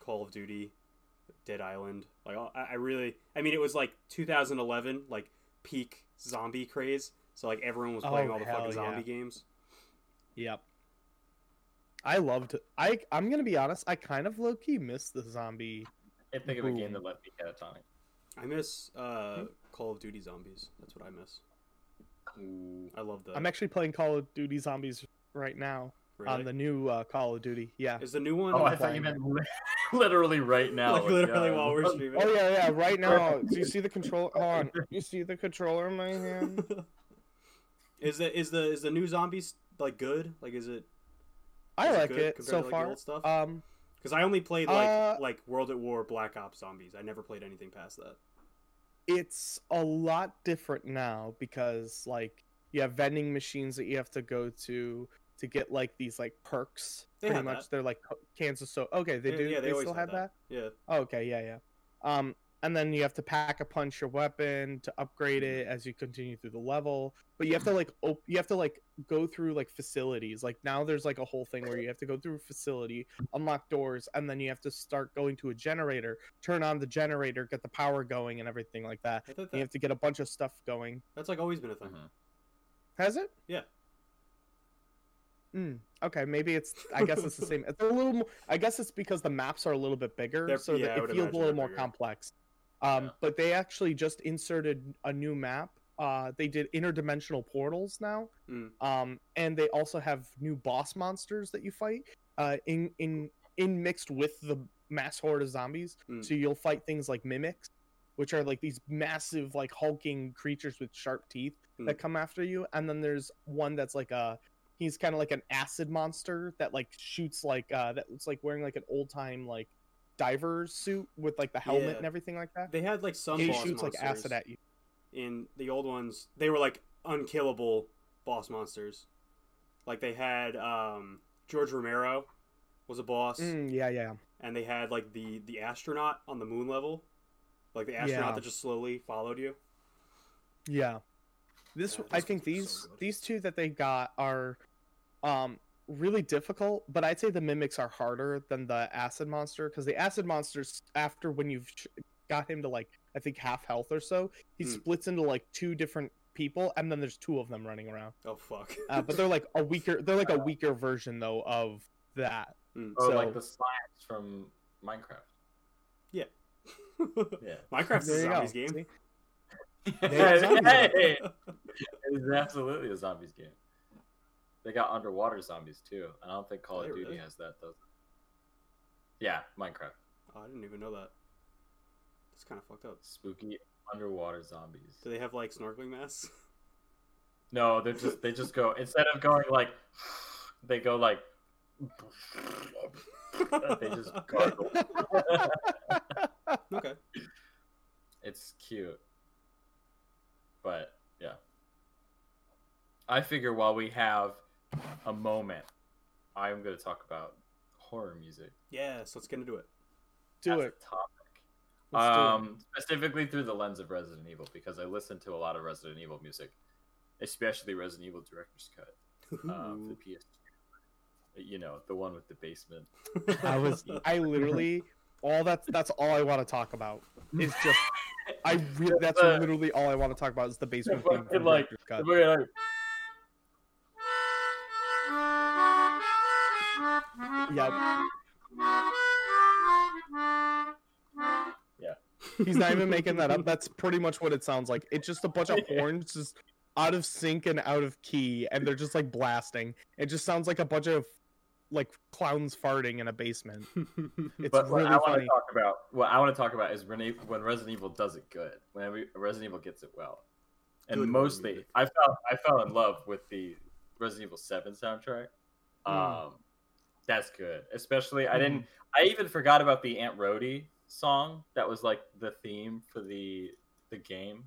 Call of Duty, Dead Island. Like I, I really, I mean, it was like 2011, like peak zombie craze. So like everyone was playing Oh, all the hell fucking zombie yeah. games. Yep. I loved. I I'm gonna be honest. I kind of low key miss the zombie. can't think of a game that left me catatonic. I miss uh, Call of Duty Zombies. That's what I miss. Ooh. I love the. I'm actually playing Call of Duty Zombies right now really? on the new uh, Call of Duty. Yeah. Is the new one? Oh, I thought you meant [laughs] literally right now. like literally uh, while we're streaming. Oh yeah, yeah. Right now, [laughs] do you see the control? Hold on. You see the controller in my hand? [laughs] is the is the is the new zombies like good? Like is it? I Is it like good it compared so to, like, the far. old stuff? Um, Because I only played like Uh, like World at War, Black Ops Zombies. I never played anything past that. It's a lot different now because like you have vending machines that you have to go to to get like these like perks. They pretty much, that. they're like cans of so. Okay, they Yeah, do. yeah, they they, still have that. Yeah. Oh, okay, yeah, yeah. Um, and then you have to pack a punch your weapon to upgrade it as you continue through the level. But you have to like op- you have to like go through like facilities. Like now there's like a whole thing where you have to go through a facility, unlock doors, and then you have to start going to a generator, turn on the generator, get the power going, and everything like that. I thought You have to get a bunch of stuff going. that's like always been a thing. Mhm. Has it? Yeah. Mm, okay, maybe it's. I guess it's the same. It's a little more. I guess it's because the maps are a little bit bigger, They're- so yeah, that it feels a little more bigger. complex. Um, Yeah. but they actually just inserted a new map. Uh, they did interdimensional portals now. Mm. Um, and they also have new boss monsters that you fight. Uh, in in in mixed with the mass horde of zombies. Mm. So you'll fight things like mimics, which are like these massive, like hulking creatures with sharp teeth that Mm. come after you. And then there's one that's like a he's kind of like an acid monster that like shoots like uh that's like wearing like an old time like diver suit with like the helmet Yeah. and everything like that. They had like some he shoots like acid at you. in the old ones. They were like unkillable boss monsters. Like they had um, George Romero was a boss, Mm, yeah, yeah. and they had like the the astronaut on the moon level, like the astronaut Yeah. that just slowly followed you. Yeah. This Yeah, I think these so these two that they got are um really difficult, but I'd say the mimics are harder than the acid monster because the acid monsters after when you've got him to like I think half health or so, he Hmm. splits into like two different people and then there's two of them running around. Oh fuck! Uh, but they're like a weaker they're like a [laughs] weaker version though of that. Mm. Or So- like the slimes from Minecraft. Yeah. [laughs] Minecraft's a There you go. zombies game. See? [laughs] hey, it's absolutely a zombies game. They got underwater zombies too. and I don't think Call of Duty really? has that, though. Yeah, Minecraft. Oh, I didn't even know that. That's kind of fucked up. Spooky underwater zombies. Do they have like snorkeling masks? [laughs] No, they just they just go instead of going like they go like they just [laughs] gargle. Okay. it's cute. But yeah. I figure while we have a moment, I'm gonna talk about horror music. Yes, let's get into it. Do as it. a topic. Let's do it. um, specifically through the lens of Resident Evil, because I listen to a lot of Resident Evil music, especially Resident Evil Director's Cut uh, for the PS2. You know, the one with the basement. [laughs] I was I literally all that's that's all I want to talk about is just I really that's [laughs] Uh, literally all I want to talk about is the basement theme fucking, from like, Director's Cut. Like, Yep. Yeah. [laughs] He's not even making that up. That's pretty much what it sounds like. It's just a bunch of [laughs] horns just out of sync and out of key, and they're just like blasting. It just sounds like a bunch of like clowns farting in a basement. [laughs] It's but what I want to talk about, what I want to talk about is when, when Resident Evil does it good. When Resident Evil gets it well, and Good mostly, music. I fell I fell in love with the Resident Evil Seven soundtrack. Mm. Um, that's good. Especially, I didn't. I even forgot about the Aunt Rhody song that was like the theme for the the game.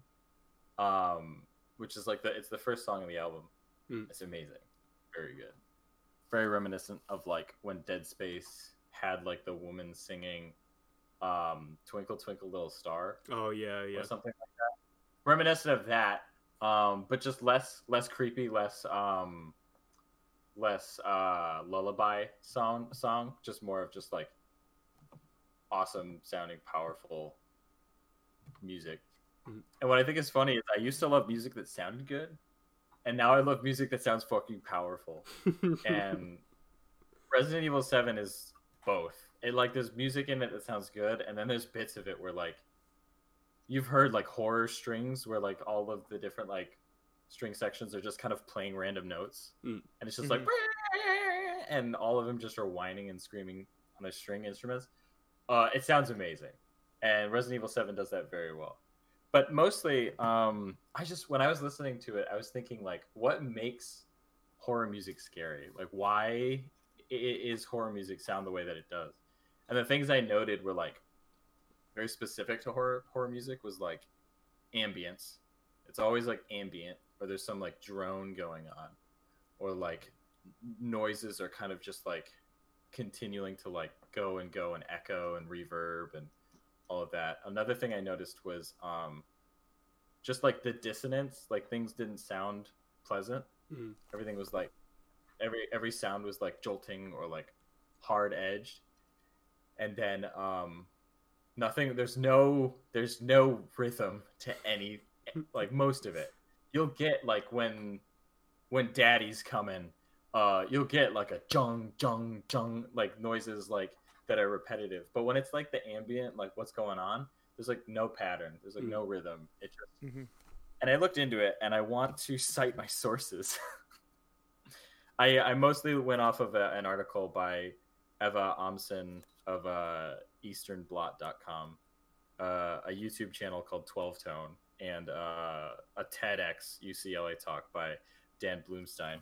Um, which is like the it's the first song in the album. Mm. It's amazing, very good, very reminiscent of like when Dead Space had like the woman singing, um, "Twinkle Twinkle Little Star" oh yeah, yeah. or something like that. Reminiscent of that, um, but just less less creepy, less um, less uh, lullaby song song, just more of just like awesome sounding, powerful music. Mhm. And what I think is funny is I used to love music that sounded good, and now I love music that sounds fucking powerful. [laughs] And Resident Evil Seven is both. It like there's music in it that sounds good, and then there's bits of it where like you've heard like horror strings where like all of the different like string sections are just kind of playing random notes, Mm. and it's just like and all of them just are whining and screaming on their string instruments. Uh, it sounds amazing, and Resident Evil Seven does that very well. But mostly, um, I just when I was listening to it, I was thinking like, what makes horror music scary? Like, why is horror music sound the way that it does? And the things I noted were like very specific to horror horror music was like ambience. It's always like ambient, or there's some like drone going on, or like noises are kind of just like continuing to like go and go and echo and reverb and all of that. Another thing I noticed was um just like the dissonance, like things didn't sound pleasant. Mhm. Everything was like every every sound was like jolting or like hard edged. And then um nothing there's no there's no rhythm to any [laughs] like most of it. You'll get like when when daddy's coming, uh you'll get like a jung jung jung like noises like that are repetitive. But when it's like the ambient, like what's going on, there's like no pattern. There's like Mm. no rhythm. It just mm-hmm. and I looked into it and I want to cite my sources. [laughs] I I mostly went off of a, an article by Eva Omsen of uh, EasternBlot.com, uh, a YouTube channel called 12 Tone, and uh, a TEDx UCLA talk by Dan Blumstein.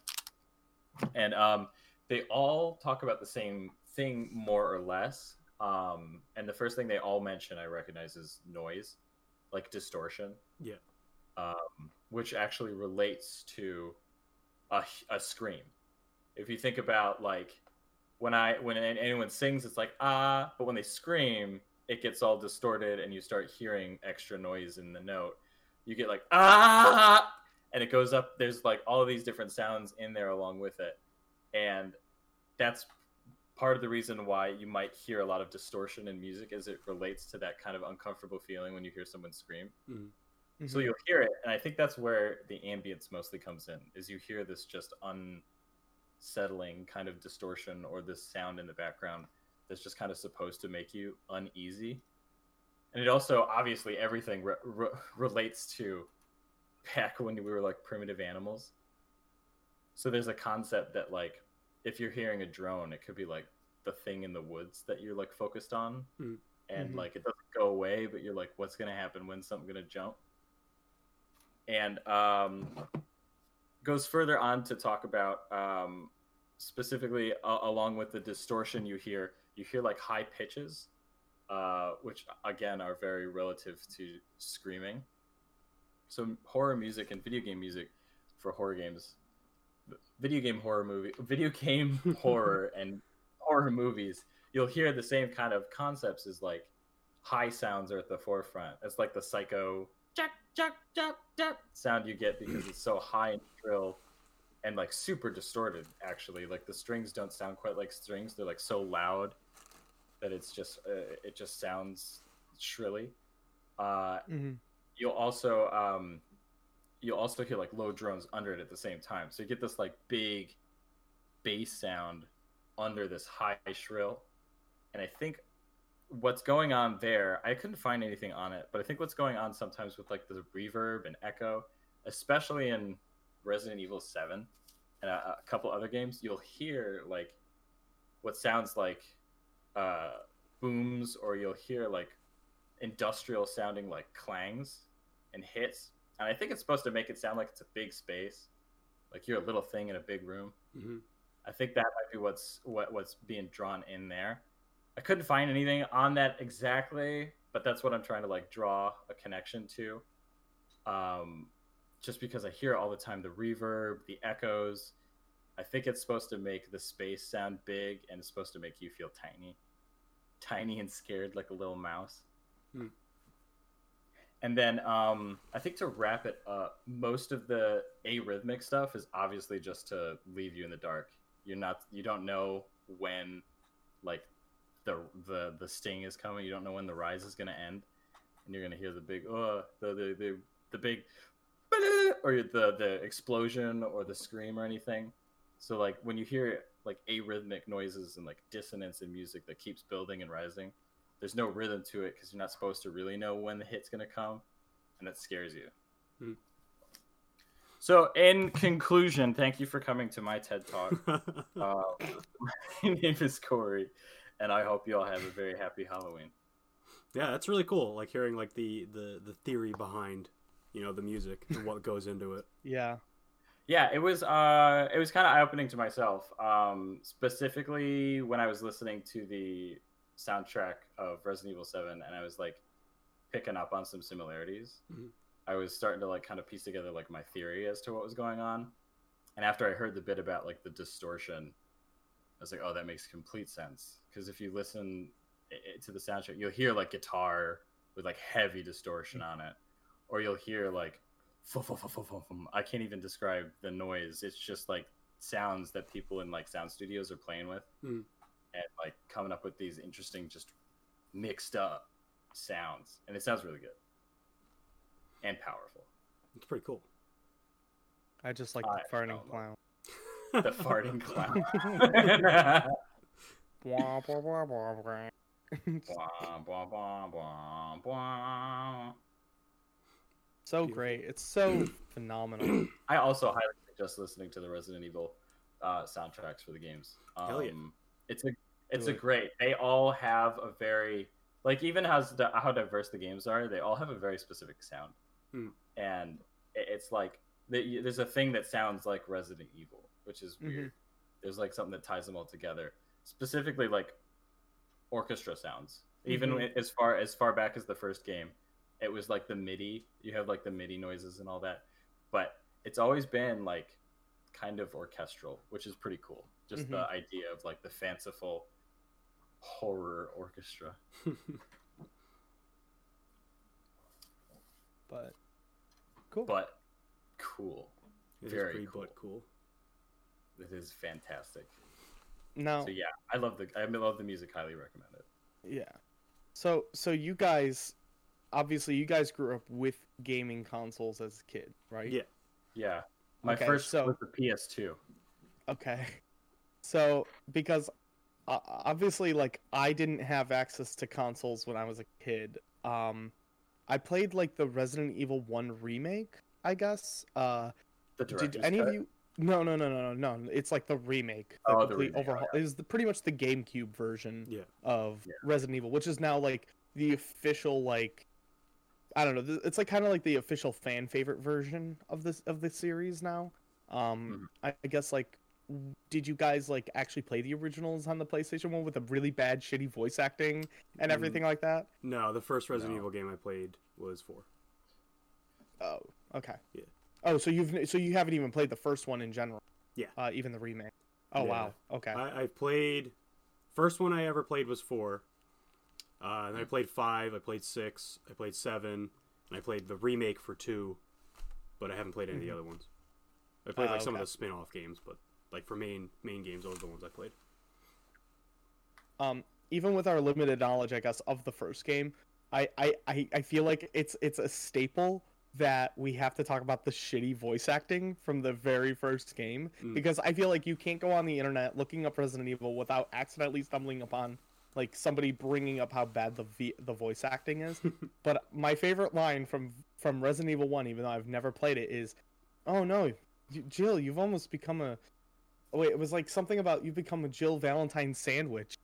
And um, they all talk about the same thing more or less. Um, and the first thing they all mention I recognize is noise, like distortion yeah. um, which actually relates to a, a scream. If you think about like when I when anyone sings, it's like ah, but when they scream, it gets all distorted, and you start hearing extra noise in the note. You get like ah, and it goes up. There's like all of these different sounds in there along with it, and that's part of the reason why you might hear a lot of distortion in music, as it relates to that kind of uncomfortable feeling when you hear someone scream so Mhm. you'll hear it and i think that's where the ambience mostly comes in is you hear this just unsettling kind of distortion or this sound in the background that's just kind of supposed to make you uneasy and it also obviously everything re- re- relates to back when we were like primitive animals so there's a concept that like if you're hearing a drone it could be like the thing in the woods that you're like focused on Mm. and Mhm. like it doesn't go away but you're like what's gonna happen when something gonna jump and um goes further on to talk about um, specifically uh, along with the distortion you hear, you hear like high pitches, uh, which again are very relative to screaming. So horror music and video game music for horror games, video game horror movie, video game [laughs] horror and horror movies, you'll hear the same kind of concepts as like high sounds are at the forefront. It's like the psycho jack jack jack jack sound you get because it's so high and shrill and like super distorted actually. Like the strings don't sound quite like strings. They're like so loud that it's just uh, it just sounds shrilly. Uh Mhm. you'll also um you'll also hear like low drones under it at the same time. So you get this like big bass sound under this high shrill. And i think what's going on there i couldn't find anything on it but i think what's going on sometimes with like the reverb and echo especially in resident evil 7 and a, a couple other games you'll hear like what sounds like uh booms or you'll hear like industrial sounding like clangs and hits and i think it's supposed to make it sound like it's a big space like you're a little thing in a big room hmm I think that might be what's what what's being drawn in there. I couldn't find anything on that exactly, but that's what I'm trying to like draw a connection to. Um, just because I hear all the time the reverb, the echoes. I think it's supposed to make the space sound big, and it's supposed to make you feel tiny, tiny and scared like a little mouse. Hmm. And then um, I think to wrap it up, most of the arrhythmic stuff is obviously just to leave you in the dark. You're not, you don't know when, like, the the the sting is coming. You don't know when the rise is gonna end, and you're gonna hear the big, uh, the the the, the big, [laughs] or the the explosion or the scream or anything. So like when you hear like arrhythmic noises and like dissonance in music that keeps building and rising, there's no rhythm to it because you're not supposed to really know when the hit's gonna come, and that scares you. Hmm. So, in conclusion, thank you for coming to my TED Talk. Uh, [laughs] [laughs] my name is Corey, and I hope you all have a very happy Halloween. yeah, that's really cool. Like hearing like the the the theory behind you know the music and what goes into it. [laughs] Yeah. Yeah, it was uh, it was kind of eye opening to myself, um, specifically when I was listening to the soundtrack of Resident Evil Seven, and I was like picking up on some similarities. Mhm. I was starting to like kind of piece together like my theory as to what was going on, and after I heard the bit about like the distortion, I was like, oh, that makes complete sense. Because if you listen i- i- to the soundtrack, you'll hear like guitar with like heavy distortion on it, or you'll hear like. [laughs] I can't even describe the noise. It's just like sounds that people in like sound studios are playing with, Hmm. and like coming up with these interesting, just mixed up sounds, and it sounds really good and powerful. It's pretty cool. I just like I the farting don't know. clown. The farting clown. So Beautiful. great. It's so [clears throat] phenomenal. I also highly suggest listening to the Resident Evil uh, soundtracks for the games. Um, Hell yeah. It's a it's Do a it. great. They all have a very like even as how diverse the games are, they all have a very specific sound, Hmm. and it's like there's a thing that sounds like Resident Evil, which is weird. Mhm. There's like something that ties them all together, specifically like orchestra sounds. Even Mhm. as far as far back as the first game, it was like the MIDI. You have like the MIDI noises and all that, but it's always been like kind of orchestral, which is pretty cool. Just the mm-hmm. idea of like the fanciful horror orchestra. [laughs] But cool. But cool. It Very cool. but cool. It is fantastic. No. So yeah, I love the I love the music. Highly recommend it. yeah. So so you guys obviously you guys grew up with gaming consoles as a kid, right? Yeah. Yeah, my Okay, first so- was the PS2. Okay. So because uh, obviously like I didn't have access to consoles when I was a kid. Um I played like the Resident Evil 1 remake, I guess. Uh The did any cut. of you No, no, no, no, no, no. It's like the remake. The Oh, the complete remake, oh, overhaul. It is the, pretty much the GameCube version Yeah. of Yeah. Resident Evil, which is now like the official like I don't know. It's like kind of like the official fan favorite version of this of the series now. Um, I, I guess like, did you guys like actually play the originals on the PlayStation One with the really bad, shitty voice acting and Mm. everything like that? No, the first Resident No. Evil game I played was four. Oh, okay. Yeah. Oh, so you've so you haven't even played the first one in general? Yeah. Uh, even the remake. Oh Yeah. wow. Okay. I, I played first one I ever played was four. Uh, and I played five. I played six. I played seven, and I played the remake for two, but I haven't played any of the other ones. I played like some okay. of the spin-off games, but like for main main games, those are the ones I played. um even with our limited knowledge i guess of the first game I, I i i feel like it's it's a staple that we have to talk about the shitty voice acting from the very first game Mm. because i feel like you can't go on the internet looking up resident evil without accidentally stumbling upon like somebody bringing up how bad the v- the voice acting is [laughs] but my favorite line from from resident evil 1 even though i've never played it is oh no you- jill you've almost become a oh, wait it was like something about you've become a jill valentine sandwich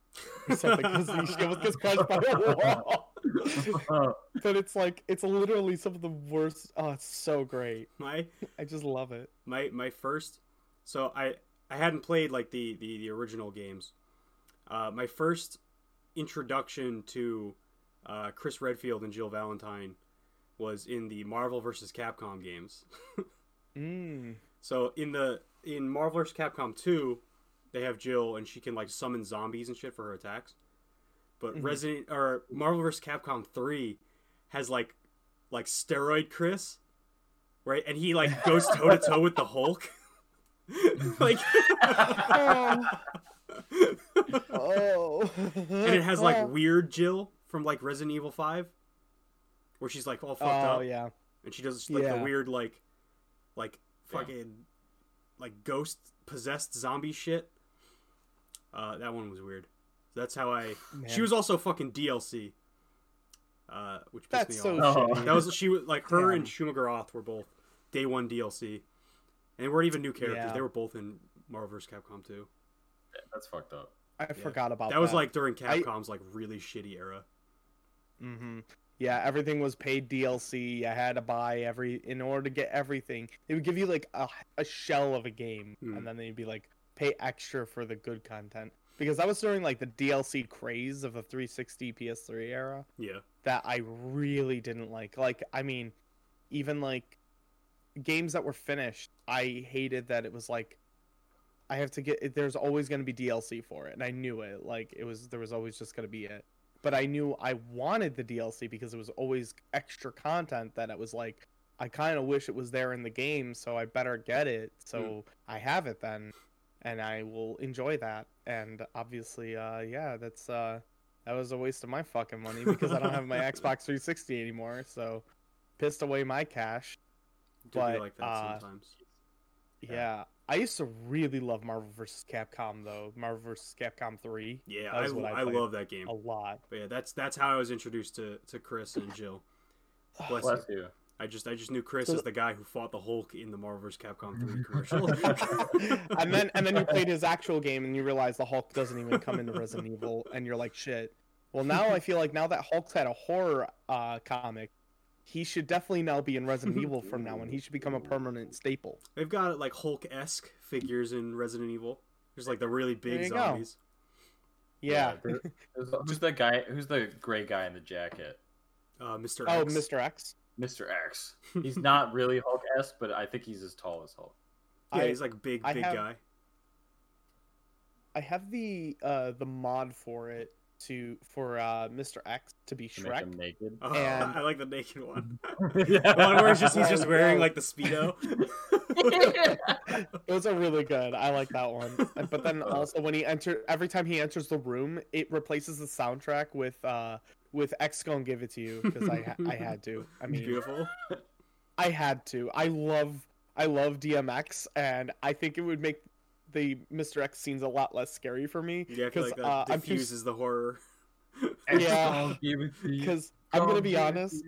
or something because gets crushed by a wall. [laughs] but it's like it's literally some of the worst. Oh, it's so great. My I just love it. my my first so i i hadn't played like the the, the original games uh my first introduction to uh chris redfield and jill valentine was in the marvel vs capcom games [laughs] Mm. so in the in marvel vs capcom 2 they have jill and she can like summon zombies and shit for her attacks but Mhm. resident or marvel vs capcom 3 has like like steroid chris right and he like goes toe to toe with the hulk [laughs] like [laughs] Oh. [laughs] Oh. and it has like weird Jill from like Resident Evil Five, where she's like all fucked Oh up, yeah. and she does like the weird like, like Yeah. fucking, like ghost possessed zombie shit. Uh, that one was weird. That's how I. She was also fucking DLC. Uh, which pissed That's me so off. Oh. shitty. That was she was like her and Damn. Shumagorath were both day one DLC, and they weren't even new characters. Yeah. They were both in Marvel vs. Capcom 2. That's fucked up. I forgot about that. That was like during I- Capcom's like really shitty era. Mm-hmm. Yeah, everything was paid DLC. I had to buy every in order to get everything. They would give you like a, a shell of a game, Hmm. and then they'd be like, pay extra for the good content. Because that was during like the DLC craze of the 360 PS3 era Yeah. that I really didn't like. Like, I mean, even like games that were finished, I hated that it was like I have to get. There's always going to be DLC for it, and I knew it. Like it was, there was always just going to be it. But I knew I wanted the DLC because it was always extra content that it was like I kind of wish it was there in the game, so I better get it. So I have it then, and I will enjoy that. And obviously, uh, yeah, that's uh, that was a waste of my fucking money because I don't have my [laughs] Xbox 360 anymore. So pissed away my cash. Do But, like that uh, sometimes. Yeah. Yeah. I used to really love Marvel vs. Capcom though. Marvel vs. Capcom 3 Yeah, I, I I, love that game. a lot. But yeah, that's that's how I was introduced to, to Chris and Jill. [sighs] Bless, Bless you. you. I just I just knew Chris So- as the guy who fought the Hulk in the Marvel vs. Capcom 3 [laughs] commercial. and then [laughs] and then you played his actual game and you realize the Hulk doesn't even come into Resident Evil and you're like shit. Well now I feel like now that Hulk's had a horror uh, comic, he should definitely now be in Resident [laughs] Evil from now on. He should become a permanent staple. They've got like Hulk esque figures in Resident Evil. There's like the really There big you go. zombies. Yeah. [laughs] who's the guy? Who's the gray guy in the jacket? Uh, Mr. Oh, X. Mr. X. Mr. X. [laughs] He's not really Hulk esque, but I think he's as tall as Hulk. Yeah, I- he's like big, I big have- guy. I have the uh the mod for it to for uh Mr. X to be To Shrek. naked. Oh, And- I like the naked one. yeah. [laughs] The one where he's just he's just [laughs] wearing like the speedo. [laughs] Those are really good. I like that one. But then Uh. also when he enter every time he enters the room, it replaces the soundtrack with uh with X gonna give it to you because I I had to. I mean, Beautiful. I had to. I love I love DMX, and I think it would make the Mr. X scenes a lot less scary for me Yeah, because like that uh, I'm too diffuses the horror. [laughs] Yeah. Give it to you. because I'm gonna be give it to honest.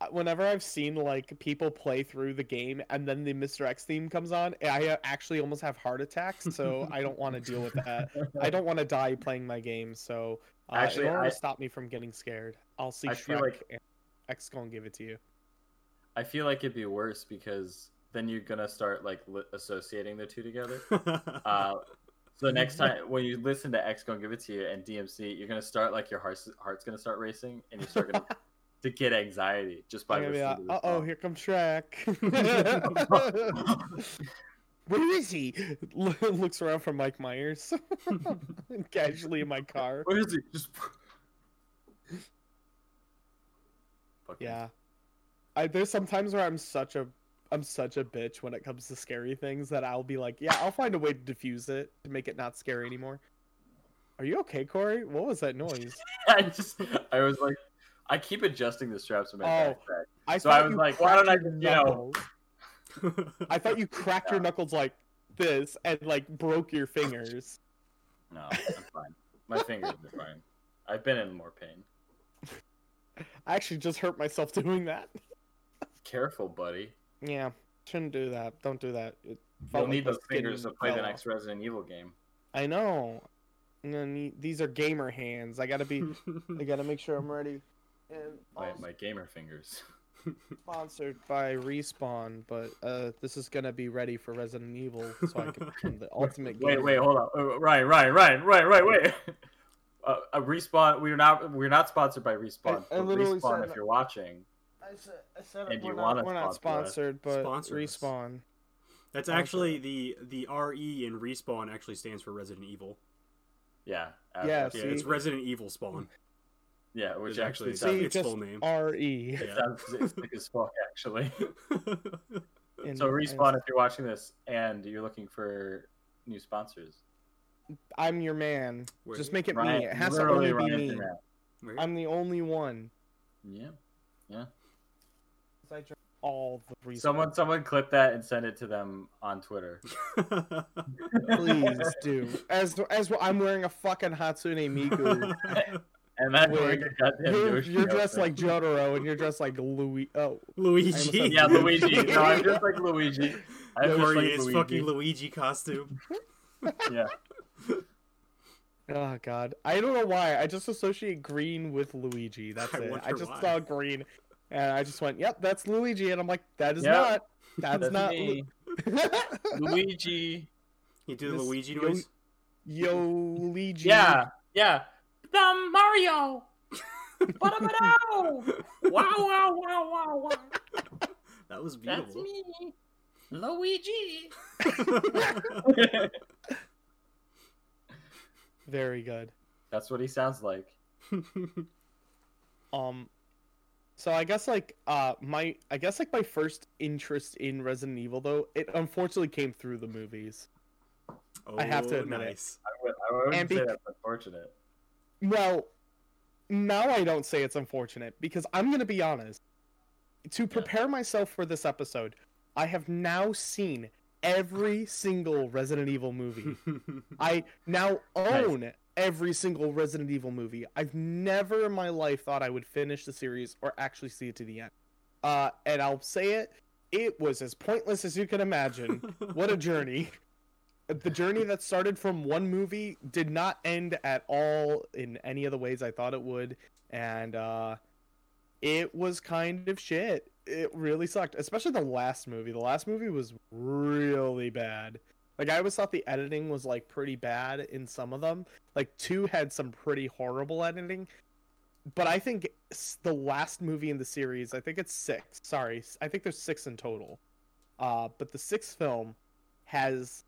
uh, Whenever I've seen like people play through the game and then the Mr. X theme comes on, I uh, actually almost have heart attacks. So [laughs] I don't want to deal with that. I don't want to die playing my game. So uh, Actually, in order I- to stop me from getting scared, I'll see I feel like- and X gonna give it to you. I feel like it'd be worse because then you're gonna start like li- associating the two together. [laughs] Uh, so next time when you listen to X gonna give it to you and DMX, you're gonna start like your heart's heart's gonna start racing and you start gonna [laughs] to get anxiety just by I'm gonna be listening uh oh, here comes Shrek. [laughs] Where is he? Looks around for Mike Myers. Casually in my car. Where is he? Just Yeah. I there's some times where I'm such a I'm such a bitch when it comes to scary things that I'll be like, yeah, I'll find a way to diffuse it to make it not scary anymore. Are you okay, Corey? What was that noise? [laughs] I just I was like I keep adjusting the straps in my Oh. backpack. I So I was like, why don't I just, you know- I thought you cracked your [laughs] knuckles like this and like broke your fingers. No, I'm fine. My fingers are fine. I've been in more pain. [laughs] I actually just hurt myself doing that. Careful, buddy. Yeah, shouldn't do that. Don't do that. It You'll like need those fingers to play the next. Resident Evil game. I know. The- these are gamer hands. I gotta be. I gotta make sure I'm ready. And [laughs] My, my gamer fingers. [laughs] sponsored by Respawn, but uh, this is gonna be ready for Resident Evil, so I can become the [laughs] ultimate. Game. Wait, gamer. wait, hold on. Uh, Ryan, Ryan, Ryan, Ryan, Ryan, wait. Uh, a respawn. We're not. We're not sponsored by respawn. I but literally respawn, if you're watching, I said, I said And we're you not, wanna we're not us. sponsored, but Sponsor us. Respawn. That's Sponsor actually the the RE in respawn actually stands for Resident Evil. yeah, uh, Yeah, Yeah, it's Resident Evil Spawn. [laughs] yeah, which Is actually actually sounds, See, its just full name. RE. it sounds it's sick as fuck. Actually, [laughs] And- so respawn. If you're watching this and you're looking for new sponsors, I'm your man. Wait, Just make it Ryan, me. It has to only be Ryan's me. your man. Right? I'm the only one. Yeah. Yeah. I drink all the Respawn. Someone, someone clip that and send it to them on Twitter. [laughs] please do. As as I'm wearing a fucking Hatsune Miku. [laughs] And that's Wait, wearing a goddamn You're, you're dressed like Jotaro, and you're dressed like Louis. Oh, Luigi. Yeah, Luigi. No, I'm just like Luigi. I'm just Corey like his Luigi. fucking Luigi costume. [laughs] Yeah. oh God. I don't know why. I just associate green with Luigi. That's I it. I just why. saw green, and I just went, "Yep, that's Luigi," and I'm like, "That is Yep. not. [laughs] That's, That's not." Lu- [laughs] Luigi. You do the This- Luigi yo- noise. Yo, Luigi. Yeah, yeah. The Mario. [laughs] Ba-da-ba-dow. wow, wow, wow, wow, wow. That was beautiful. That's me, Luigi. Very good. That's what he sounds like. Um, so I guess like uh my I guess like my first interest in Resident Evil though it unfortunately came through the movies. I have to Oh, admit it. nice. I, would, I wouldn't And say that's unfortunate. Well, now I don't say it's unfortunate because I'm gonna be honest. To prepare myself for this episode, I have now seen every single Resident Evil movie. [laughs] I now own every single Resident Evil movie. I've never in my life thought I would finish the series or actually see it to the end. Uh, and I'll say it, it was as pointless as you can imagine. [laughs] what a journey. The journey that started from one movie did not end at all in any of the ways I thought it would. And uh, it was kind of shit. It really sucked, especially the last movie. The last movie was really bad. Like I always thought the editing was like pretty bad in some of them. Like two had some pretty horrible editing, but I think the last movie in the series, I think it's six. Sorry, I think there's six in total. Uh, but the sixth film has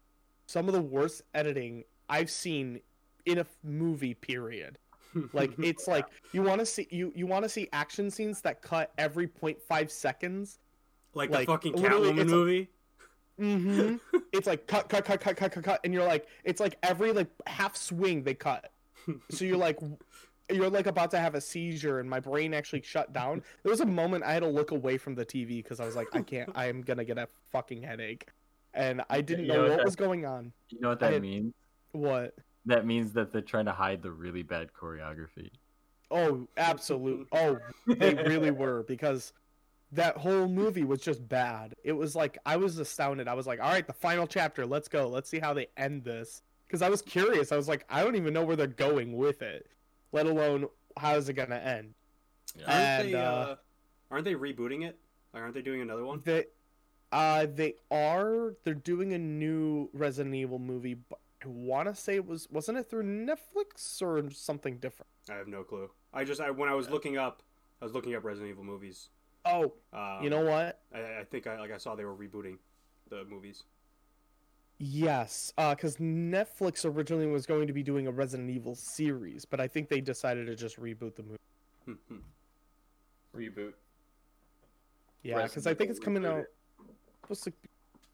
some of the worst editing I've seen in a f- movie. Period. [laughs] Like it's like you want to see you you want to see action scenes that cut every 0.5 seconds. like, like, the fucking Catwoman movie. Mm-hmm. [laughs] it's like cut, cut, cut, cut, cut, cut, cut, and you're like, it's like every like half swing they cut. So you're like, [laughs] you're like about to have a seizure, and my brain actually shut down. There was a moment I had to look away from the TV because I was like, I can't, [laughs] I am gonna get a fucking headache, and I didn't You know know what what was going on. You know what that had- means? What? That means that they're trying to hide the really bad choreography. Oh, absolutely. Oh, they really were because that whole movie was just bad. It was like I was astounded. I was like, "All right, the final chapter. Let's go. Let's see how they end this." Because I was curious. I was like, I don't even know where they're going with it, let alone how is it gonna end. Aren't And, they? Uh, uh, aren't they rebooting it? Like, aren't they doing another one? They Uh, they are. They're doing a new Resident Evil movie. But I want to say it was wasn't it through Netflix or something different? I have no clue. I just I when I was looking up, I was looking up Resident Evil movies. Oh, Um, you know what? I, I think I like I saw they were rebooting the movies. Yes, because Netflix originally was going to be doing a Resident Evil series, but I think they decided to just reboot the movie. Hmm, hmm. Reboot. Yeah, because I think it's coming out. Supposed to.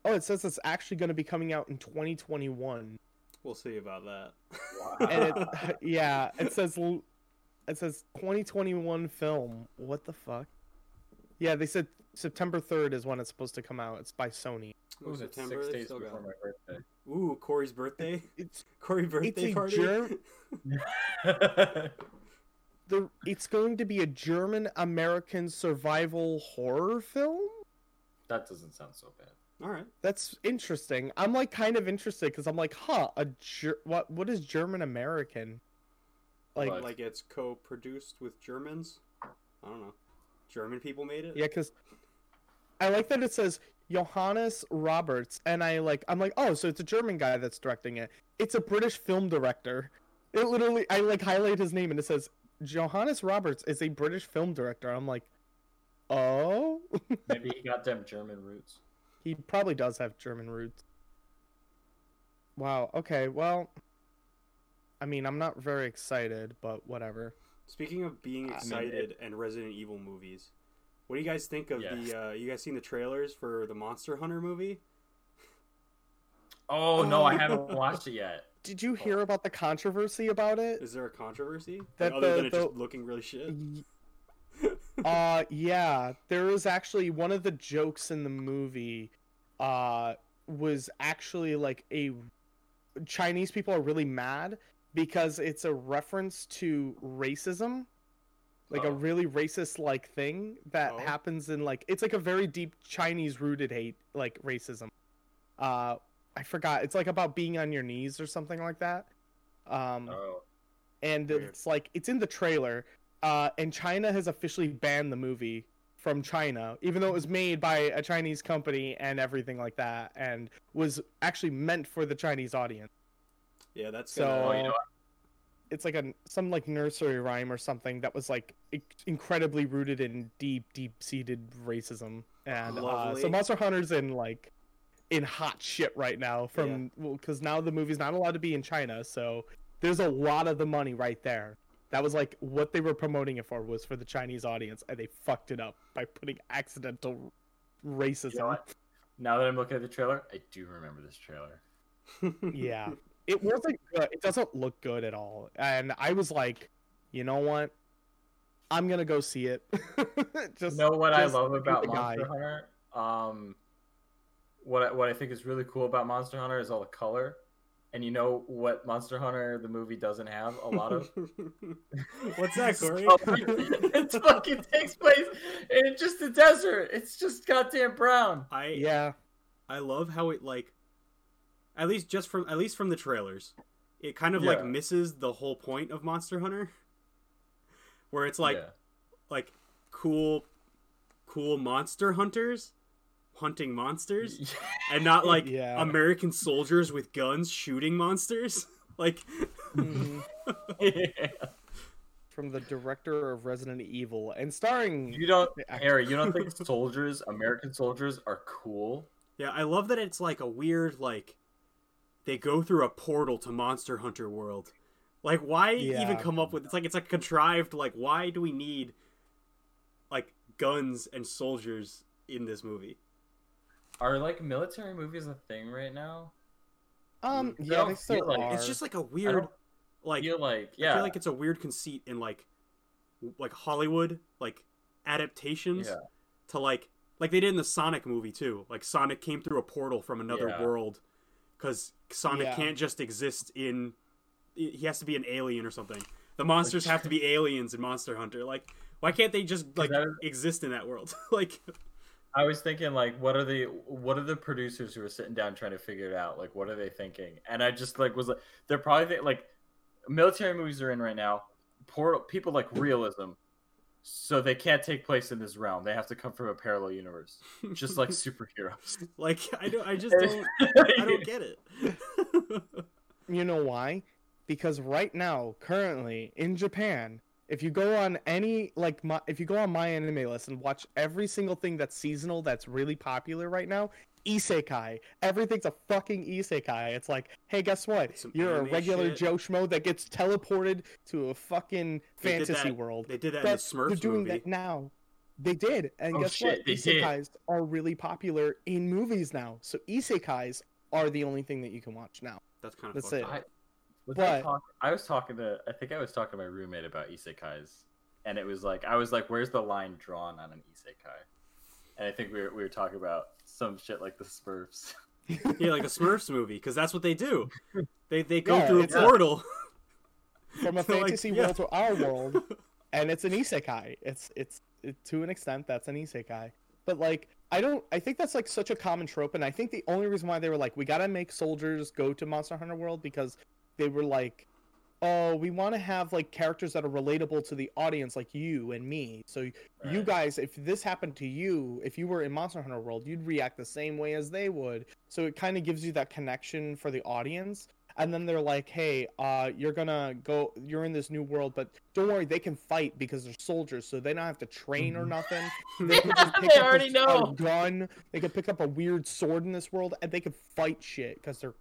Oh, it says it's actually going to be coming out in 2021. we'll see about that. and it, [laughs] [laughs] yeah, it says it says 2021 film. What the fuck? Yeah, they said September 3rd is when it's supposed to come out. It's by Sony. Ooh, Ooh, September. six days before my birthday. Ooh, Corey's birthday. It's Corey birthday a party. germ- [laughs] the it's going to be a German American survival horror film. that doesn't sound so bad. All right. That's interesting. I'm like kind of interested because I'm like, huh, a ger- what what is German American? Like, What? Like it's co-produced with Germans. I don't know. German people made it. yeah, because I like that it says Johannes Roberts, and I like I'm like, oh, so it's a German guy that's directing it. It's a British film director. It literally, I like highlight his name and it says Johannes Roberts is a British film director. I'm like, oh, [laughs] Maybe he got them German roots. he probably does have German roots. Wow. Okay. Well, I mean, I'm not very excited, but whatever. Speaking of being I mean, excited and Resident Evil movies, what do you guys think of Yes. the? Uh, you guys seen the trailers for the Monster Hunter movie? Oh no, I Oh. haven't watched it yet. [laughs] Did you hear about the controversy about it? Is there a controversy That other the- than it just looking really shit? [laughs] uh yeah there is actually one of the jokes in the movie uh was actually like a chinese people are really mad because it's a reference to racism like a Oh. really racist like thing that Oh. happens in like it's like a very deep chinese rooted hate like racism uh i forgot it's like about being on your knees or something like that um Oh, and Weird. it's like it's in the trailer uh and china has officially banned the movie from china even though it was made by a chinese company and everything like that and was actually meant for the chinese audience Yeah, that's So- gonna, oh, you know what? it's like a some like nursery rhyme or something that was like incredibly rooted in deep deep seated racism. And uh, so monster hunters in like in hot shit right now from because now the movie's not allowed to be in china so there's a lot of the money right there. That was like what they were promoting it for was for the chinese audience and they fucked it up by putting accidental racism You know what? Now that I'm looking at the trailer, I do remember this trailer. [laughs] yeah it wasn't good it doesn't look good at all and i was like you know what i'm gonna go see it [laughs] just you know what I love about the guy. Monster Hunter? Um, what I, what I think is really cool about Monster Hunter is all the color. And you know what Monster Hunter the movie doesn't have a lot of? [laughs] What's that, Corey? [laughs] it fucking takes place in just the desert. It's just goddamn brown. I yeah I love how it like, at least just from at least from the trailers, it kind of like misses the whole point of Monster Hunter, [laughs] where it's like Yeah. like cool, cool monster hunters hunting monsters, [laughs] and not like Yeah. American soldiers with guns shooting monsters. [laughs] like, Mhm. yeah. from the director of resident evil and starring You don't, Harry. You don't think soldiers, American soldiers, are cool? yeah, I love that it's like a weird like, they go through a portal to Monster Hunter world. Like, why even come up with? It's like it's like contrived. Like, why do we need like guns and soldiers in this movie? Are like military movies a thing right now? um Mm. yeah they still like- are. It's just like a weird, don't like feel like I yeah, feel like it's a weird conceit in like like Hollywood like adaptations Yeah. to like like they did in the Sonic movie too. Like Sonic came through a portal from another Yeah. world because Sonic Yeah. can't just exist in. He has to be an alien or something. The monsters have to be aliens in Monster Hunter. Like, why can't they just like that is- exist in that world? [laughs] like, I was thinking like, what are the what are the producers who are sitting down trying to figure it out? Like, what are they thinking? And I just like was like, they're probably think, like, military movies are in right now. Portal people like realism, so they can't take place in this realm. They have to come from a parallel universe, just like [laughs] superheroes. like I don't. I [laughs] just don't. I don't get it. [laughs] You know why? Because right now, currently in Japan, if you go on any like my, if you go on MyAnimeList and watch every single thing that's seasonal that's really popular right now, isekai. Everything's a fucking isekai. It's like, hey, guess what? Some You're a regular shit. Joe Schmo that gets teleported to a fucking They fantasy that- world. They did that That's- in the Smurfs they're doing movie. that now. They did, and Oh, guess shit, what? they did. Isekais are really popular in movies now. So isekais are the only thing that you can watch now. That's kind of That's it. I, was I, But- talk, I was talking to I think I was talking to my roommate about isekais, and it was like I was like, "Where's the line drawn on an isekai?" And I think we were, we were talking about some shit like the Smurfs. [laughs] Yeah, like a Smurfs movie, because that's what they do. They they go Yeah, through a it's a- portal. [laughs] From a They're like, fantasy yeah. world to our world, [laughs] and it's an isekai. It's it's it, to an extent that's an isekai. But like I don't I think that's like such a common trope and I think the only reason why they were like we got to make soldiers go to Monster Hunter World because they were like oh we want to have like characters that are relatable to the audience like you and me. So you guys if this happened to you, if you were in Monster Hunter World, you'd react the same way as they would. So it kind of gives you that connection for the audience and then they're like, "Hey, uh, you're gonna go. You're in this new world, but don't worry, they can fight because they're soldiers, so they don't have to train or nothing. [laughs] They pick They up a- know. a gun. They can pick up a weird sword in this world, and they could fight shit because they're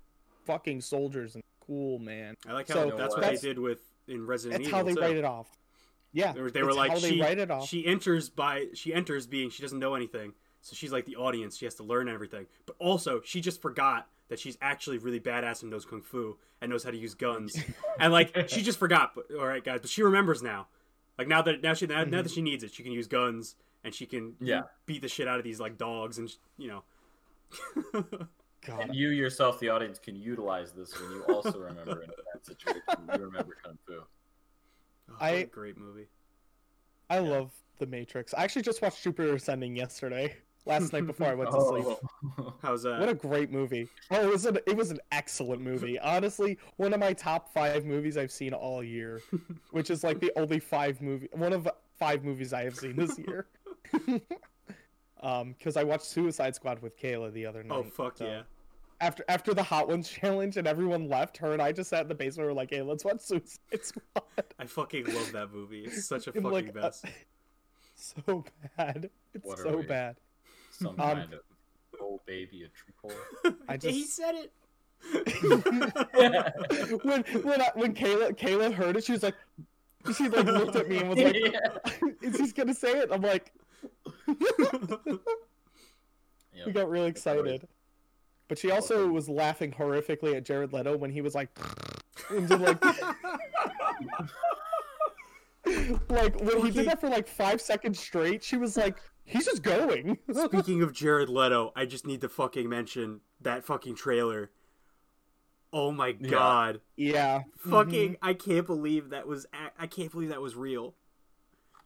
fucking soldiers and cool, man. I like how So that's what that's- they did with in Resident That's Evil. how they too. write it off. Yeah, They were, they were like how they she, write it off. she enters by she enters being she doesn't know anything, so she's like the audience. She has to learn everything, but also she just forgot that she's actually really badass and knows kung fu and knows how to use guns, [laughs] and like she just forgot. But all right, guys, but she remembers now. Like now that now she now, now that mhm. she needs it, she can use guns and she can Yeah. beat the shit out of these like dogs and you know. [laughs] God, And you yourself, the audience, can utilize this when you also remember in that situation. You remember kung fu. Oh, what I- a great movie. I love the Matrix. I actually just watched Jupiter Ascending yesterday, last night before I went to [laughs] sleep. Oh. How's that? What a great movie! Oh, it was an it was an excellent movie. [laughs] Honestly, one of my top five movies I've seen all year, which is like the only five movie one of five movies I have seen this year. [laughs] um, because I watched Suicide Squad with Kayla the other night. oh fuck so- yeah! After after the Hot Ones [laughs] challenge and everyone left, her and I just sat in the basement. We were like, "Hey, let's watch Suicide Squad." I fucking love that movie. It's such a [laughs] fucking like, uh, best. [laughs] so bad. It's What so bad. Some Um, kind of old baby a triple. I Yeah, he said it. when when I, when Kayla Kayla heard it, she was like, she like looked at me and was like, "Is he gonna say it?" I'm like, Yep. we got really excited. But she also was laughing horrifically at Jared Leto when he was like, like, [laughs] like when he did that for like five seconds straight. She was like, "He's just going." [laughs] Speaking of Jared Leto, I just need to fucking mention that fucking trailer. Oh my Yeah. god. yeah, Fucking Mhm. I can't believe that was I can't believe that was real.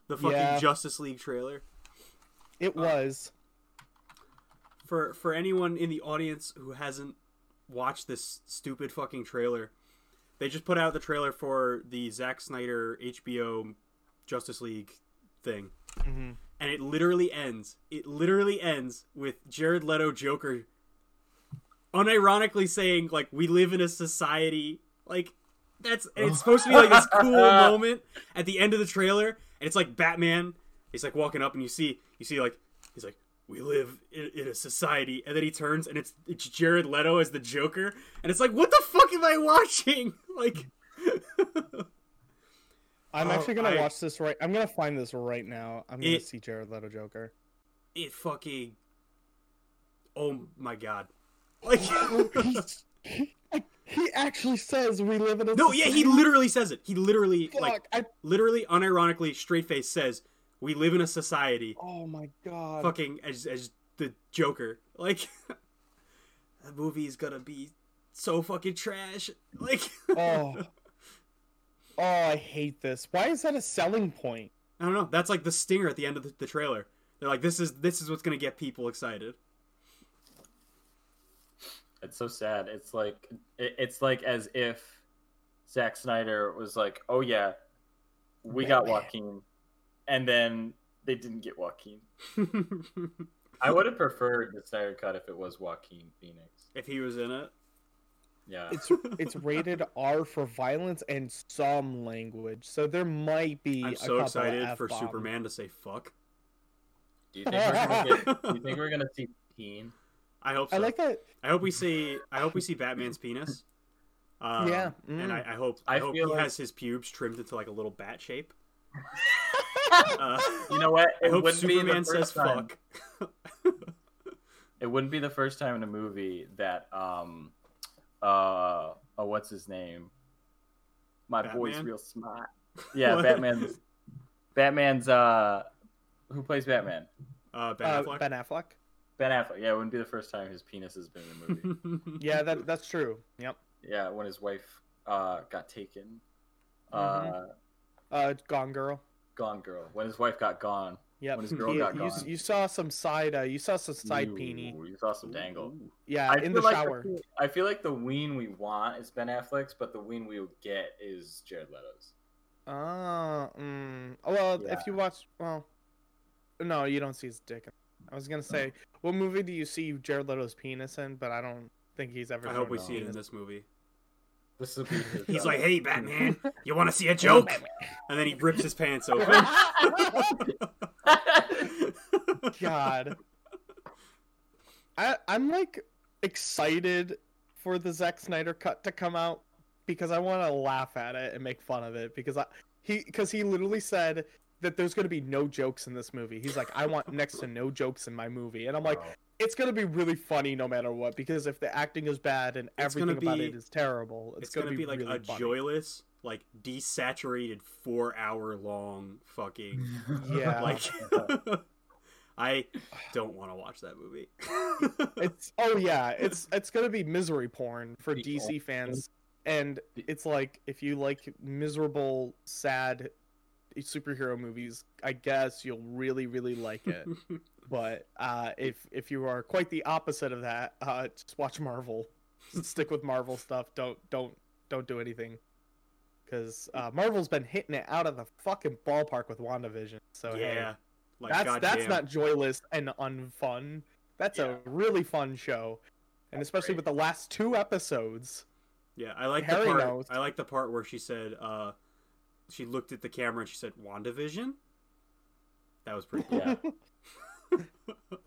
The fucking Yeah. Justice League trailer. it was. For for anyone in the audience who hasn't watched this stupid fucking trailer, they just put out the trailer for the Zack Snyder HBO Justice League thing. Mhm. and it literally ends. It literally ends with Jared Leto Joker unironically saying like we live in a society like that's it's supposed to be like this [laughs] cool moment at the end of the trailer and it's like Batman he's like walking up and you see you see like he's like we live in, in a society and then he turns and it's it's Jared Leto as the Joker and it's like what the fuck am I watching [laughs] like I'm Oh, actually gonna I- watch this right. I'm gonna find this right now. I'm gonna It- see Jared Leto Joker. it fucking oh my god like [laughs] [laughs] he, actually says we live in a No, yeah, he literally says it. He literally, Fuck, like, I, literally, unironically, straight face says, "We live in a society." oh my god. Fucking as as the Joker, like, [laughs] the movie is gonna be so fucking trash. Like, [laughs] Oh. Oh, I hate this. Why is that a selling point? I don't know. That's like the stinger at the end of the, the trailer. They're like, "This is this is what's gonna get people excited." It's so sad. It's like it, it's like as if Zack Snyder was like, "Oh yeah, we oh, got Joaquin, and then they didn't get Joaquin. [laughs] I would have preferred the Snyder cut if it was Joaquin Phoenix. if he was in it, Yeah, It's it's rated [laughs] R for violence and some language, so there might be. I'm a so couple of excited for F-bombs. Superman to say fuck. do you think we're gonna get? Do you think we're gonna see Peen? I hope so. I like that. I hope we see. I hope we see Batman's penis. Um, Yeah, and mm. I, I hope. I, I hope he like- has his pubes trimmed into like a little bat shape. [laughs] Uh, You know what? I It hope wouldn't be the Superman first says time- fuck. It wouldn't be the first time in a movie that um, uh, oh, what's his name? My boy's real smart. Yeah, Batman's. Batman's. Uh, who plays Batman? Uh, ben Uh, Affleck. ben Affleck. Ben Affleck. Yeah, it wouldn't be the first time his penis has been in a movie. [laughs] Yeah, that that's true. Yep. yeah, when his wife uh, got taken. Uh, Uh, Gone Girl. Gone Girl. When his wife got gone. Yeah, When his girl you, got you, gone. you saw some side. Uh, you saw some side Ooh, peenie. You saw some dangle. Ooh. Yeah, I in the like shower. The, I feel like the ween we want is Ben Affleck's, but the ween we'll get is Jared Leto's. Ah, mm. well, Yeah. if you watch, well, no, you don't see his dick. I was gonna say, what movie do you see Jared Leto's penis in? But I don't think he's ever. I hope we see it in this movie. This will be his, He's like, "Hey, Batman, [laughs] you want to see a joke?" And then he rips his pants open. [laughs] God, I I'm like excited for the Zack Snyder cut to come out because I want to laugh at it and make fun of it because I he because he literally said that there's going to be no jokes in this movie. He's like, I want next to no jokes in my movie, and I'm like, oh, it's gonna be really funny no matter what because if the acting is bad and It's gonna everything about it is terrible, it's, it's gonna, be, like really a funny. joyless, like desaturated, four-hour-long fucking [laughs] Yeah. [laughs] like. [laughs] I don't want to watch that movie. It's oh yeah, it's it's gonna be misery porn for The DC fans, and it's like if you like miserable, sad superhero movies, I guess you'll really really like it. But uh, if if you are quite the opposite of that, uh, just watch Marvel. [laughs] Stick with Marvel stuff. Don't don't don't do anything. Because uh, Marvel's been hitting it out of the fucking ballpark with WandaVision. So hey, yeah, like that's that's goddamn. not joyless and unfun. That's Yeah. a really fun show, and especially great. with the last two episodes. Yeah, I like Harry the part. knows. I like the part where she said, uh, she looked at the camera and she said, "WandaVision." That was pretty cool. Yeah. [laughs]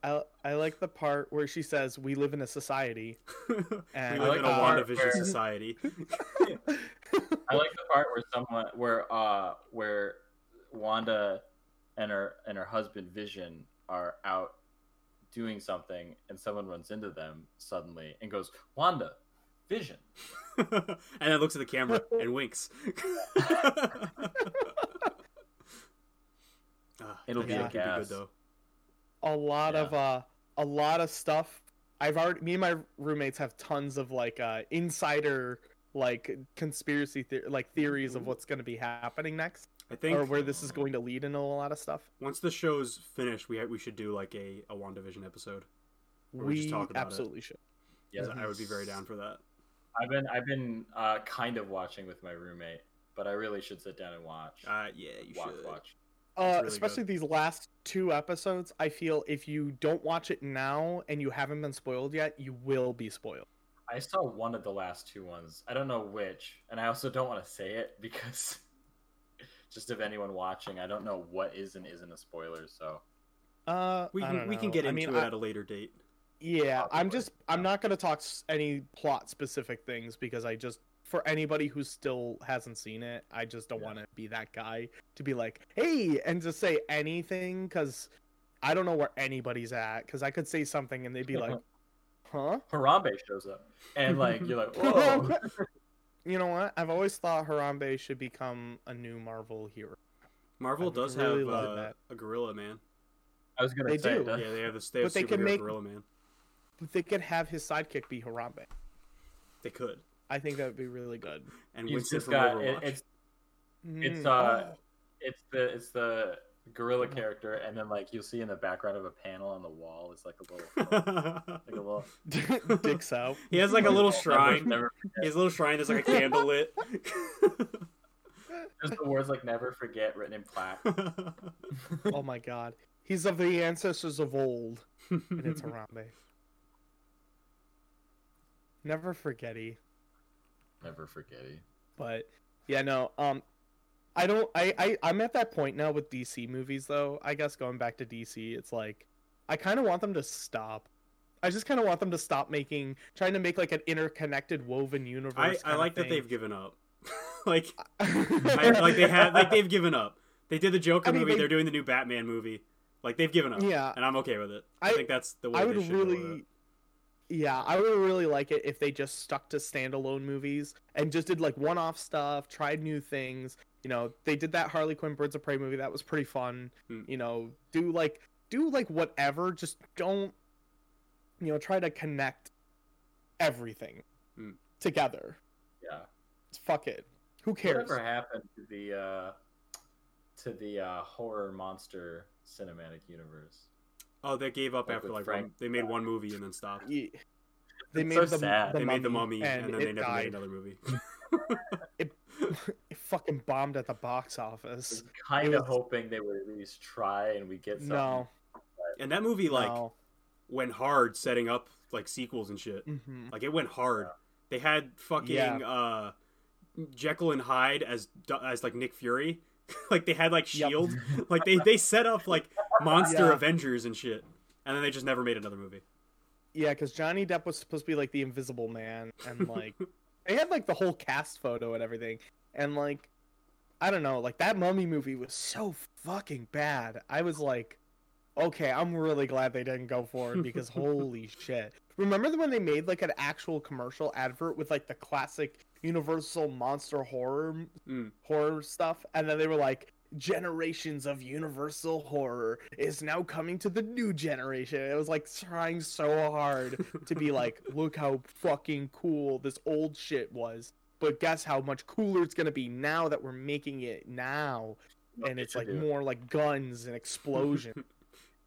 I I like the part where she says, "We live in a society." [laughs] we live like in a part WandaVision where- society. [laughs] I like the part where someone where uh where Wanda and her and her husband Vision are out doing something and someone runs into them suddenly and goes, Wanda, Vision. [laughs] and then looks at the camera and winks. Ah, It'll be show a could gas. good though. A lot Yeah. of uh a lot of stuff i've already me and my roommates have tons of like uh insider like conspiracy the- like theories of what's going to be happening next I think or where this is going to lead into a lot of stuff once the show's finished, we ha- we should do like a a WandaVision episode. Or we we just talk about it. absolutely should 'cause I would be very down for that. I've been I've been uh, kind of watching with my roommate, but I really should sit down and watch. Uh, yeah, you watch, should. watch. Uh really especially these last two episodes i feel if you don't watch it now and you haven't been spoiled yet you will be spoiled I saw one of the last two ones. I don't know which, and I also don't want to say it because [laughs] just of anyone watching, I don't know what is and isn't a spoiler. So uh We I can don't we can know. get I into mean, it I- at a later date. Yeah, I'm just I'm not going to talk any plot specific things because I just for anybody who still hasn't seen it, I just don't Yeah. want to be that guy to be like, "Hey," and just say anything cuz I don't know where anybody's at cuz I could say something and they'd be like, [laughs] "Huh?" Harambe shows up, and like you're like, [laughs] whoa. [laughs] You know what? I've always thought Harambe should become a new Marvel hero. Marvel I does really have uh, that. a gorilla man. I was gonna They say, do. Yeah, they have this. They have But they can superhero make- gorilla man. But they could have his sidekick be Harambe. They could. I think that would be really good. And he's just got it, it's It's, Mm, uh, oh. it's the it's the gorilla character, and then like you'll see in the background of a panel on the wall, it's like a little [laughs] like a little [laughs] dicks out. he has like a little shrine. never He has a little shrine. There's like a candle lit. Just the words like "never forget" written in plaque. [laughs] oh my god. He's of the ancestors of old, and it's Harambe. Never forgetty. Never forget it. But yeah, no. Um, I don't. I, I I'm at that point now with DC movies, though. I guess going back to DC, it's like I kind of want them to stop. I just kind of want them to stop making, trying to make like an interconnected, woven universe. I, I kinda like that they've given up. [laughs] like, I, [laughs] like they have, like they've given up. They did the Joker I mean, movie. they- They... are doing the new Batman movie. Like they've given up. Yeah. and I'm okay with it. I, I- think that's the way I they would should go with really, it. Yeah, I would really like it if they just stuck to standalone movies and just did like one-off stuff, tried new things. You know, they did that Harley Quinn Birds of Prey movie that was pretty fun. Hmm. You know, do like do like whatever, just don't, you know, try to connect everything Hmm. together. Yeah. Fuck it. Who cares? Whatever happened to the uh, to the uh, horror monster cinematic universe? Oh, they gave up Like after like Frank- one, they made one movie and then stopped. Ye- They made so the, sad. the they made the mummy and, and, then they never died. made another movie. [laughs] it, [laughs] it fucking bombed at the box office. kind of was- hoping they would at least try and we get something. No, and that movie like no. went hard setting up like sequels and shit. hmm Like it went hard. They had fucking Yeah. uh Jekyll and Hyde as as like Nick Fury. [laughs] like they had like Yep. Shield. like they they set up like monster Yeah. Avengers and shit. And then they just never made another movie. Yeah, because Johnny Depp was supposed to be like the Invisible Man, and like [laughs] they had like the whole cast photo and everything, and like I don't know, like that Mummy movie was so fucking bad. I was like, okay, I'm really glad they didn't go for it because [laughs] holy shit. Remember when they made like an actual commercial advert with like the classic Universal monster horror Mm. horror stuff, and then they were like, generations of Universal horror is now coming to the new generation. It was like trying so hard to be like, [laughs] look how fucking cool this old shit was. But guess how much cooler it's gonna be now that we're making it now, and it's like do. more like guns and explosions. [laughs]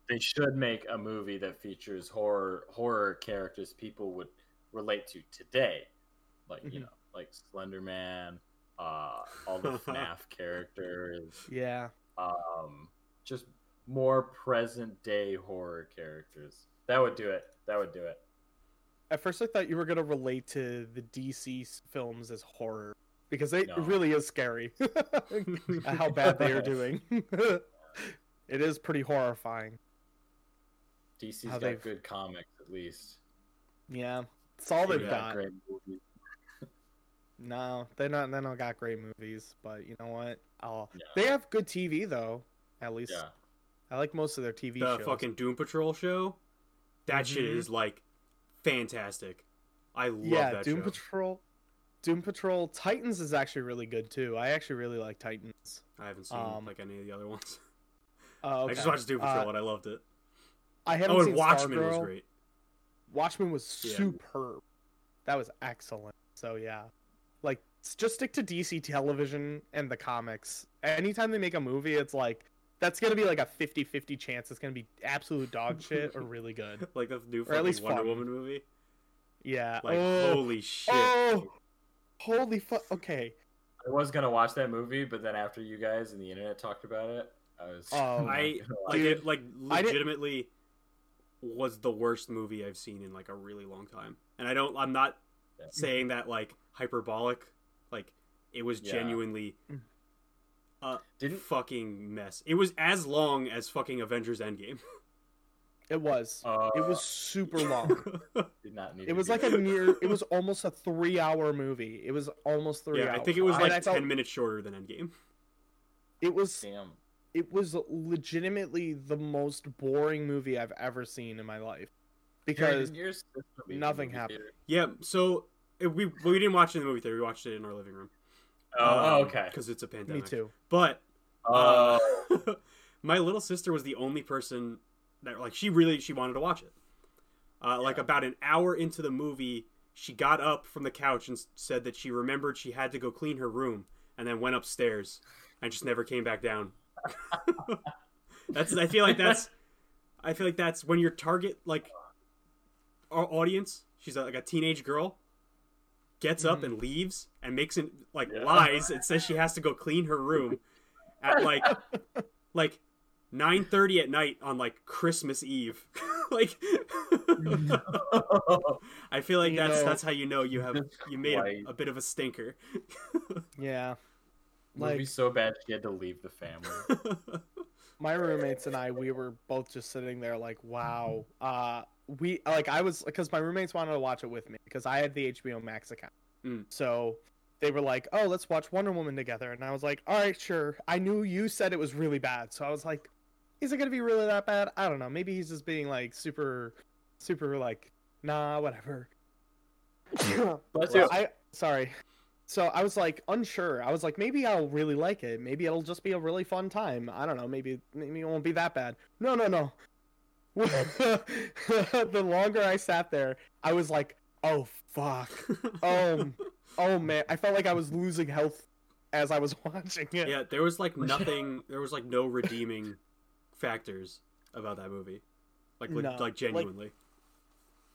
They should make a movie that features horror horror characters people would relate to today, like you Mhm. know, like Slender Man, uh, all the [laughs] FNAF characters, yeah, um, just more present day horror characters. That would do it. That would do it. at first I thought you were gonna relate to the DC films as horror because they, No. it really is scary [laughs] how bad they are doing. [laughs] it is pretty horrifying. DC's How got they've- good comics at least. Yeah, it's all they've They've got. great movies. No, they not they don't got great movies, but you know what? I'll Yeah. they have good TV though. At least Yeah, I like most of their TV the shows. fucking Doom Patrol show. That shit Mhm. is like fantastic. I love yeah, that Doom show. Patrol. Doom Patrol Titans is actually really good too. I actually really like Titans. I haven't seen Um, like any of the other ones. Uh, [laughs] I just watched Doom Patrol Uh, and I loved it. I haven't Oh, and seen Watchmen was great. Watchmen was Yeah. superb. That was excellent. So yeah, just stick to DC television and the comics. Anytime they make a movie, it's like that's gonna be like a 50-50 chance. It's gonna be absolute dog shit or really good. [laughs] Like the new Or at least Wonder fun. Woman movie. Yeah. Like oh, holy shit. oh, holy fuck. Okay. I was gonna watch that movie, but then after you guys and the internet talked about it, I was. Oh, I'm [laughs] not I gonna watch like Dude, it like I legitimately was the worst movie I've seen in like a really long time. And I don't I'm not Yeah. saying that like hyperbolic. Like it was Yeah. genuinely a Didn't fucking mess. It was as long as fucking Avengers Endgame. [laughs] It was. uh, It was super long. [laughs] did not need. it was do like a near. It was almost a three-hour movie. It was almost three yeah, hours. I think it was like I felt- ten minutes shorter than Endgame. It was. Damn. It was legitimately the most boring movie I've ever seen in my life. Because Your- your sister will be in the nothing happened. theater. Yeah, so it, we we didn't watch it in the movie theater. We watched it in our living room. Oh, okay. Because it's a pandemic. me pandemic. too. But Oh, uh, [laughs] my little sister was the only person that like she really she wanted to watch it. Uh, Like about an hour into the movie, she got up from the couch and said that she remembered she had to go clean her room, and then went upstairs and just never came back down. [laughs] that's I feel like that's I feel like that's when your target like our audience, she's like a teenage girl, gets up Mhm. and leaves and makes it like Yeah. lies and says she has to go clean her room at like [laughs] like 9:30 at night on like Christmas Eve. [laughs] like I feel like You that's know, that's how you know you have you made a, a bit of a stinker. Yeah. Movie be so bad she had to leave the family. [laughs] my roommates and I, we were both just sitting there like, wow. Uh, we like I was because my roommates wanted to watch it with me because I had the HBO Max account. Mm. So they were like, "Oh, let's watch Wonder Woman together," and I was like, "All right, sure." I knew you said it was really bad, so I was like, "Is it gonna be really that bad?" I don't know. Maybe he's just being like super, super like, nah, whatever. Bless So you. I sorry. So I was like unsure. I was like, maybe I'll really like it. Maybe it'll just be a really fun time. I don't know. Maybe maybe it won't be that bad. No, no, no. [laughs] the longer I sat there, I was like, oh fuck. Oh, [laughs] oh man. I felt like I was losing health as I was [laughs] watching it. yeah, there was like nothing. There was like no redeeming factors about that movie. Like like, No, like like- genuinely.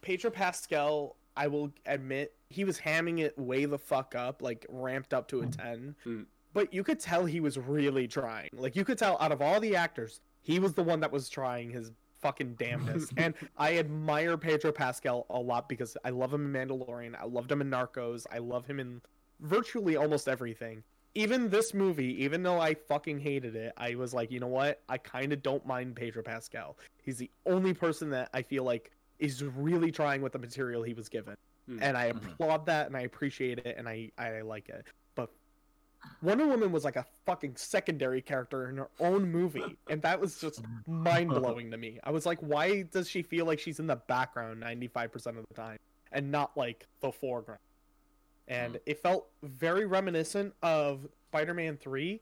Pedro Pascal, I will admit, he was hamming it way the fuck up, like ramped up to a 10. Mm. But you could tell he was really trying. Like, you could tell out of all the actors, he was the one that was trying his fucking damnedest. [laughs] and I admire Pedro Pascal a lot because I love him in Mandalorian. I loved him in Narcos. I love him in virtually almost everything. Even this movie, even though I fucking hated it, I was like, you know what? I kind of don't mind Pedro Pascal. He's the only person that I feel like is really trying with the material he was given. Hmm. And I Mhm. applaud that and I appreciate it and I, I like it. But Wonder Woman was like a fucking secondary character in her own movie. And that was just mind blowing to me. I was like, why does she feel like she's in the background 95% of the time and not like the foreground? And Mhm. it felt very reminiscent of Spider Man 3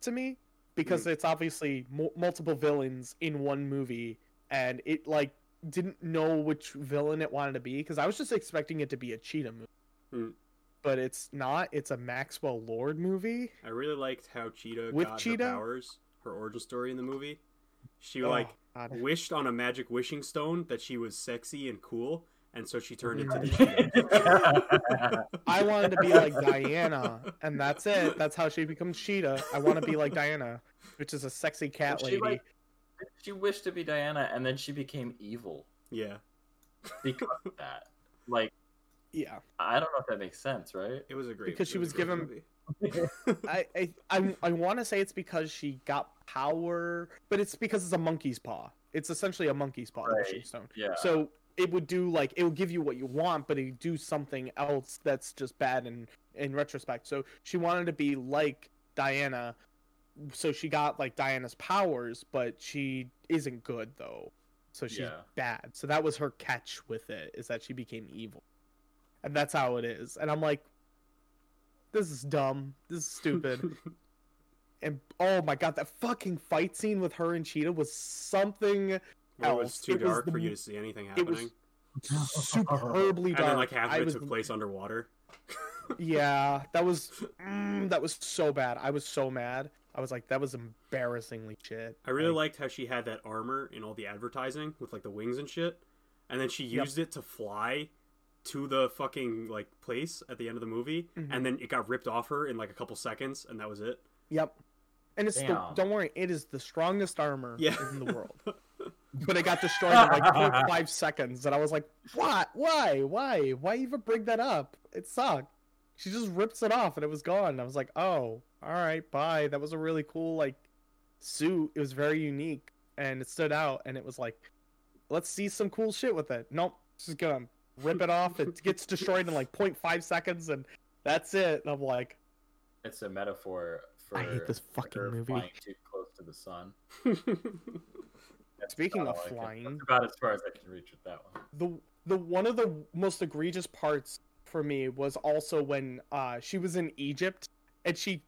to me because it's obviously mu- multiple villains in one movie and it like didn't know which villain it wanted to be because I was just expecting it to be a cheetah movie. Hmm. But it's not. It's a Maxwell Lord movie. I really liked how Cheetah With got Cheetah? her powers, her origin story in the movie. She Oh, like God. wished on a magic wishing stone that she was sexy and cool, and so she turned into the Mhm. cheetah. [laughs] I wanted to be like Diana, and that's it. That's how she becomes Cheetah. I want to be like Diana, which is a sexy cat She, lady. like- she wished to be Diana, and then she became evil yeah, because of [laughs] that. Like, Yeah, I don't know if that makes sense, right? it was a great Because she it was given- [laughs] I I I, I want to say it's because she got power, but it's because it's a monkey's paw. It's essentially a monkey's paw, Right. wishing stone. Yeah. So it would do like it will give you what you want, but it would do something else that's just bad in in retrospect. So she wanted to be like Diana, so she got like Diana's powers, but she isn't good though. So she's Yeah. bad. So that was her catch with it is that she became evil, and that's how it is. And I'm like, this is dumb. This is stupid. [laughs] and oh my god, that fucking fight scene with her and Cheetah was something It was too It was dark the for you to see anything it was happening. superbly And dark. then like half of it was- took place underwater. [laughs] Yeah, that was mm, that was so bad. I was so mad. I was like, that was embarrassingly shit. I really Like, liked how she had that armor in all the advertising with like the wings and shit, and then she Yep. used it to fly to the fucking like place at the end of the movie, Mhm. and then it got ripped off her in like a couple seconds, and that was it. Yep. And it's the, Damn. don't worry, it is the strongest armor Yeah. in the world. [laughs] But it got destroyed in like [laughs] 0.5 seconds, and I was like, "What? Why? Why? Why even bring that up? It sucked." She just rips it off, and it was gone. I was like, "Oh, all right, bye." That was a really cool like suit. It was very unique, and it stood out. And it was like, "Let's see some cool shit with it." Nope, just gonna rip it off. It [laughs] gets destroyed in like 0.5 seconds, and that's it. And I'm like, It's a metaphor for I hate this fucking her movie. flying too close to the sun. [laughs] Speaking of all I can- flying- that's about as far as I can reach with that one. the the one of the most egregious parts for me was also when uh she was in Egypt and she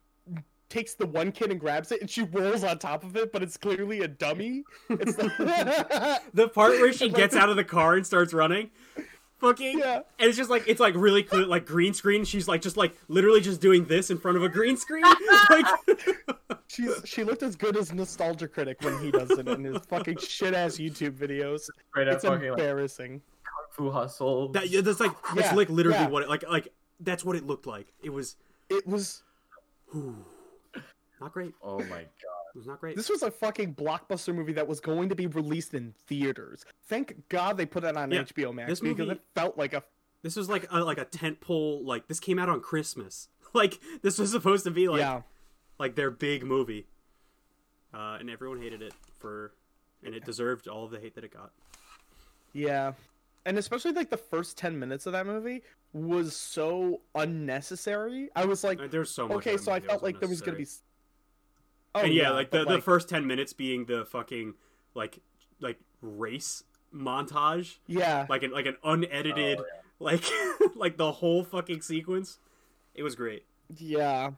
takes the one kid and grabs it and she rolls on top of it but it's clearly a dummy it's the... [laughs] the part where she gets out of the car and starts running, fucking, yeah and it's just like it's like really clear, like green screen. She's like just like literally just doing this in front of a green screen. [laughs] like, [laughs] she's she looked as good as nostalgia critic when he does it in his fucking shit ass youtube videos Right up it's fucking like embarrassing Fu Hustle. That yeah, that's like that's Yeah, like literally yeah. what it like like that's what it looked like. It was It was whew, not great. oh my god. It was not great. this was a fucking blockbuster movie that was going to be released in theaters. Thank God they put it on Yeah, HBO Max this because movie- it felt like a This was like a, like a tent pole. Like this came out on Christmas. [laughs] Like this was supposed to be like yeah. like their big movie, uh, and everyone hated it for, and it deserved all of the hate that it got. Yeah. And especially like the first 10 minutes of that movie was so unnecessary. I was like, Uh, There's so much. okay, so I felt like there was going to be Oh, and yeah, like the, but, the first ten minutes being the fucking like like race montage, Yeah. like an like an unedited Oh, like [laughs] like the whole fucking sequence. It was great. Yeah.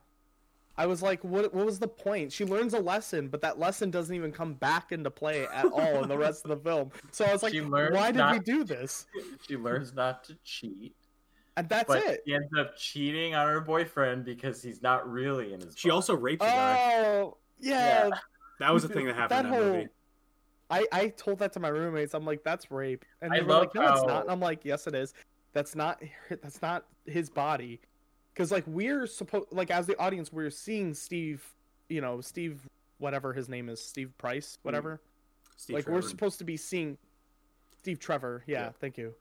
I was like, what what was the point? She learns a lesson, but that lesson doesn't even come back into play at all in the rest of the film. So I was like, why did not- we do this? [laughs] She learns not to cheat, And that's but it. she ends up cheating on her boyfriend because he's not really in his. She body. also raped a guy. Oh, yeah. That was the thing that happened that in that whole movie. I, I told that to my roommates. I'm like, that's rape, and I they were love like, no, it's how- not. And I'm like, yes, it is. That's not. That's not his body, because like we're supposed, like as the audience, we're seeing Steve. You know, Steve, whatever his name is, Steve Price, whatever. Steve like we're supposed to be seeing Steve Trevor. Yeah, Yeah. thank you.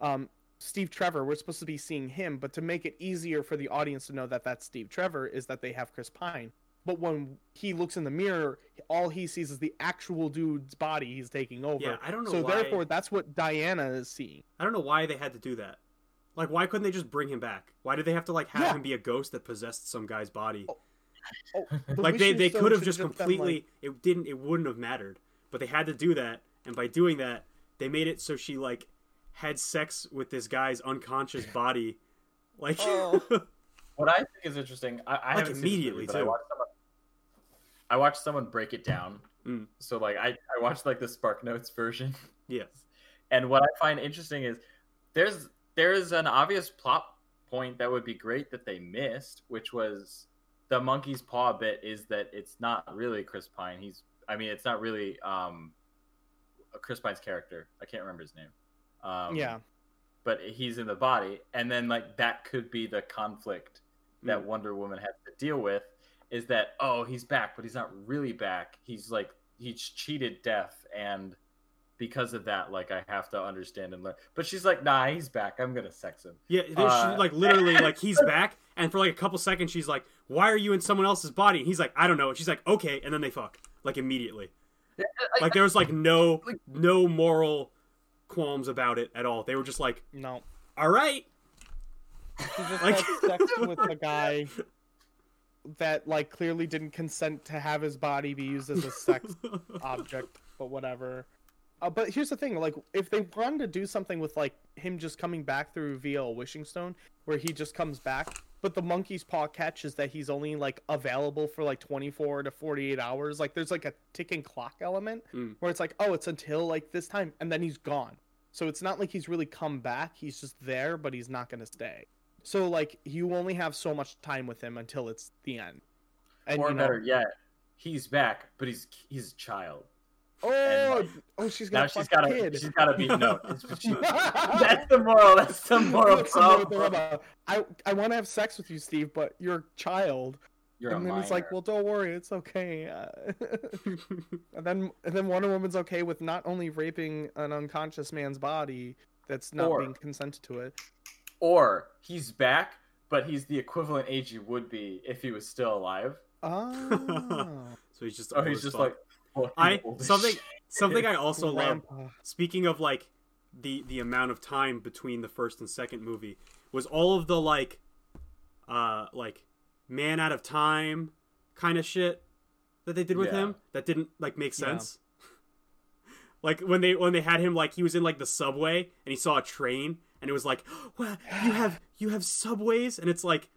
Um, Steve Trevor. We're supposed to be seeing him, but to make it easier for the audience to know that that's Steve Trevor is that they have Chris Pine. But when he looks in the mirror, all he sees is the actual dude's body he's taking over. Yeah, I don't know so why. therefore, that's what Diana is seeing. I don't know why they had to do that. Like, why couldn't they just bring him back? Why did they have to like have Yeah. him be a ghost that possessed some guy's body? Oh, oh the like they, they stone could have just been, like- completely it didn't it wouldn't have mattered but they had to do that and by doing that they made it so she like had sex with this guy's unconscious [laughs] body like Oh. [laughs] What I think is interesting, I, I Like, haven't immediately, movie, but I too. watched someone. I watched someone break it down. Mm. So like I, I watched like the SparkNotes [laughs] version, yes and what I find interesting is there's there's an obvious plot point that would be great that they missed, which was the monkey's paw bit is that it's not really Chris Pine. He's I mean it's not really um Chris Pine's character. I can't remember his name. Um, yeah, but he's in the body and then like that could be the conflict that Mm. wonder woman has to deal with is that oh he's back but he's not really back. He's like he's cheated death and because of that like i have to understand and learn. But she's like nah he's back. I'm gonna sex him. Yeah Uh, she, like literally like [laughs] he's back and for like a couple seconds she's like why are you in someone else's body? And he's like i don't know. And she's like okay and then they fuck like immediately. Like there was like no Like- no moral qualms about it at all they were just like no. all right She just Like- had sex with a guy that like clearly didn't consent to have his body be used as a sex [laughs] object, but whatever. Uh, but here's the thing: like, if they wanted to do something with like him just coming back through via a wishing stone, where he just comes back, but the monkey's paw catch is that he's only like available for like 24 to 48 hours. Like, there's like a ticking clock element Mm. where it's like, oh, it's until like this time, and then he's gone. So it's not like he's really come back. He's just there, but he's not gonna stay. So like, you only have so much time with him until it's the end. And or you know, better yet he's back but he's he's a child oh, and, oh, she's now gonna she's fuck got a to kid. she's got to be [laughs] no she- [laughs] that's the moral that's the moral That's the moral problem dilemma. I I want to have sex with you, Steve, but you're a child. you're and a then he's like, "Well, don't worry, it's okay." Uh, [laughs] and then and then Wonder Woman's okay with not only raping an unconscious man's body that's not Or- being consented to it. or he's back but he's the equivalent age he would be if he was still alive Oh, so he's just Oh, he's just fuck. like fucking I something something I also love. Speaking of like the the amount of time between the first and second movie was all of the like uh like man out of time kind of shit that they did with Yeah. him that didn't like make Yeah. sense. [laughs] like when they when they had him like he was in like the subway and he saw a train and it was like, [gasps] "Well, you have you have subways?" and it's like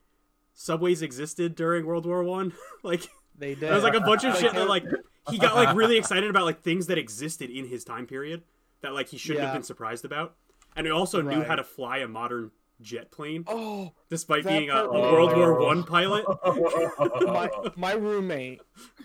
subways existed during World War 1. [laughs] like They did. there was like a bunch of shit that like he got like really [laughs] excited about like things that existed in his time period that like he shouldn't have been surprised about. And he also knew how to fly a modern jet plane, Oh, despite being a, a part- World War Oh. One pilot. [laughs] my my roommate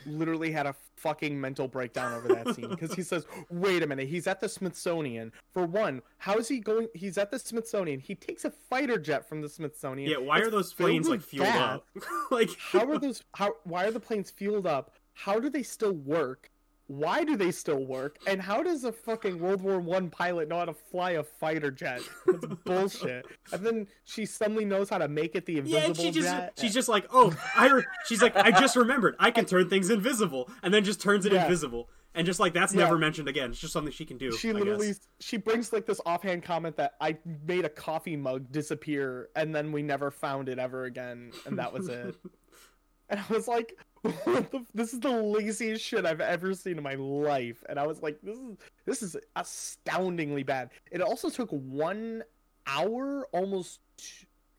literally had a fucking mental breakdown over that scene because he says, "Wait a minute, he's at the Smithsonian. For one, how is he going? He's at the Smithsonian. He takes a fighter jet from the Smithsonian. Yeah, why It's are those planes like fueled gas. up? [laughs] like How are those? How why are the planes fueled up? How do they still work? Why do they still work? And how does a fucking World War One pilot know how to fly a fighter jet? That's [laughs] bullshit. And then she suddenly knows how to make it the Yeah, invisible and she just jet. she's just like, oh, I re-, she's like, I just remembered, I can turn things invisible, and then just turns it Yeah. invisible, and just like that's Yeah. never mentioned again. It's just something she can do. she I literally guess. she brings like this offhand comment that I made a coffee mug disappear and then we never found it ever again and that was it. [laughs] and I was like, [laughs] the, this is the laziest shit I've ever seen in my life. And I was like, this is this is astoundingly bad. It also took one hour, almost.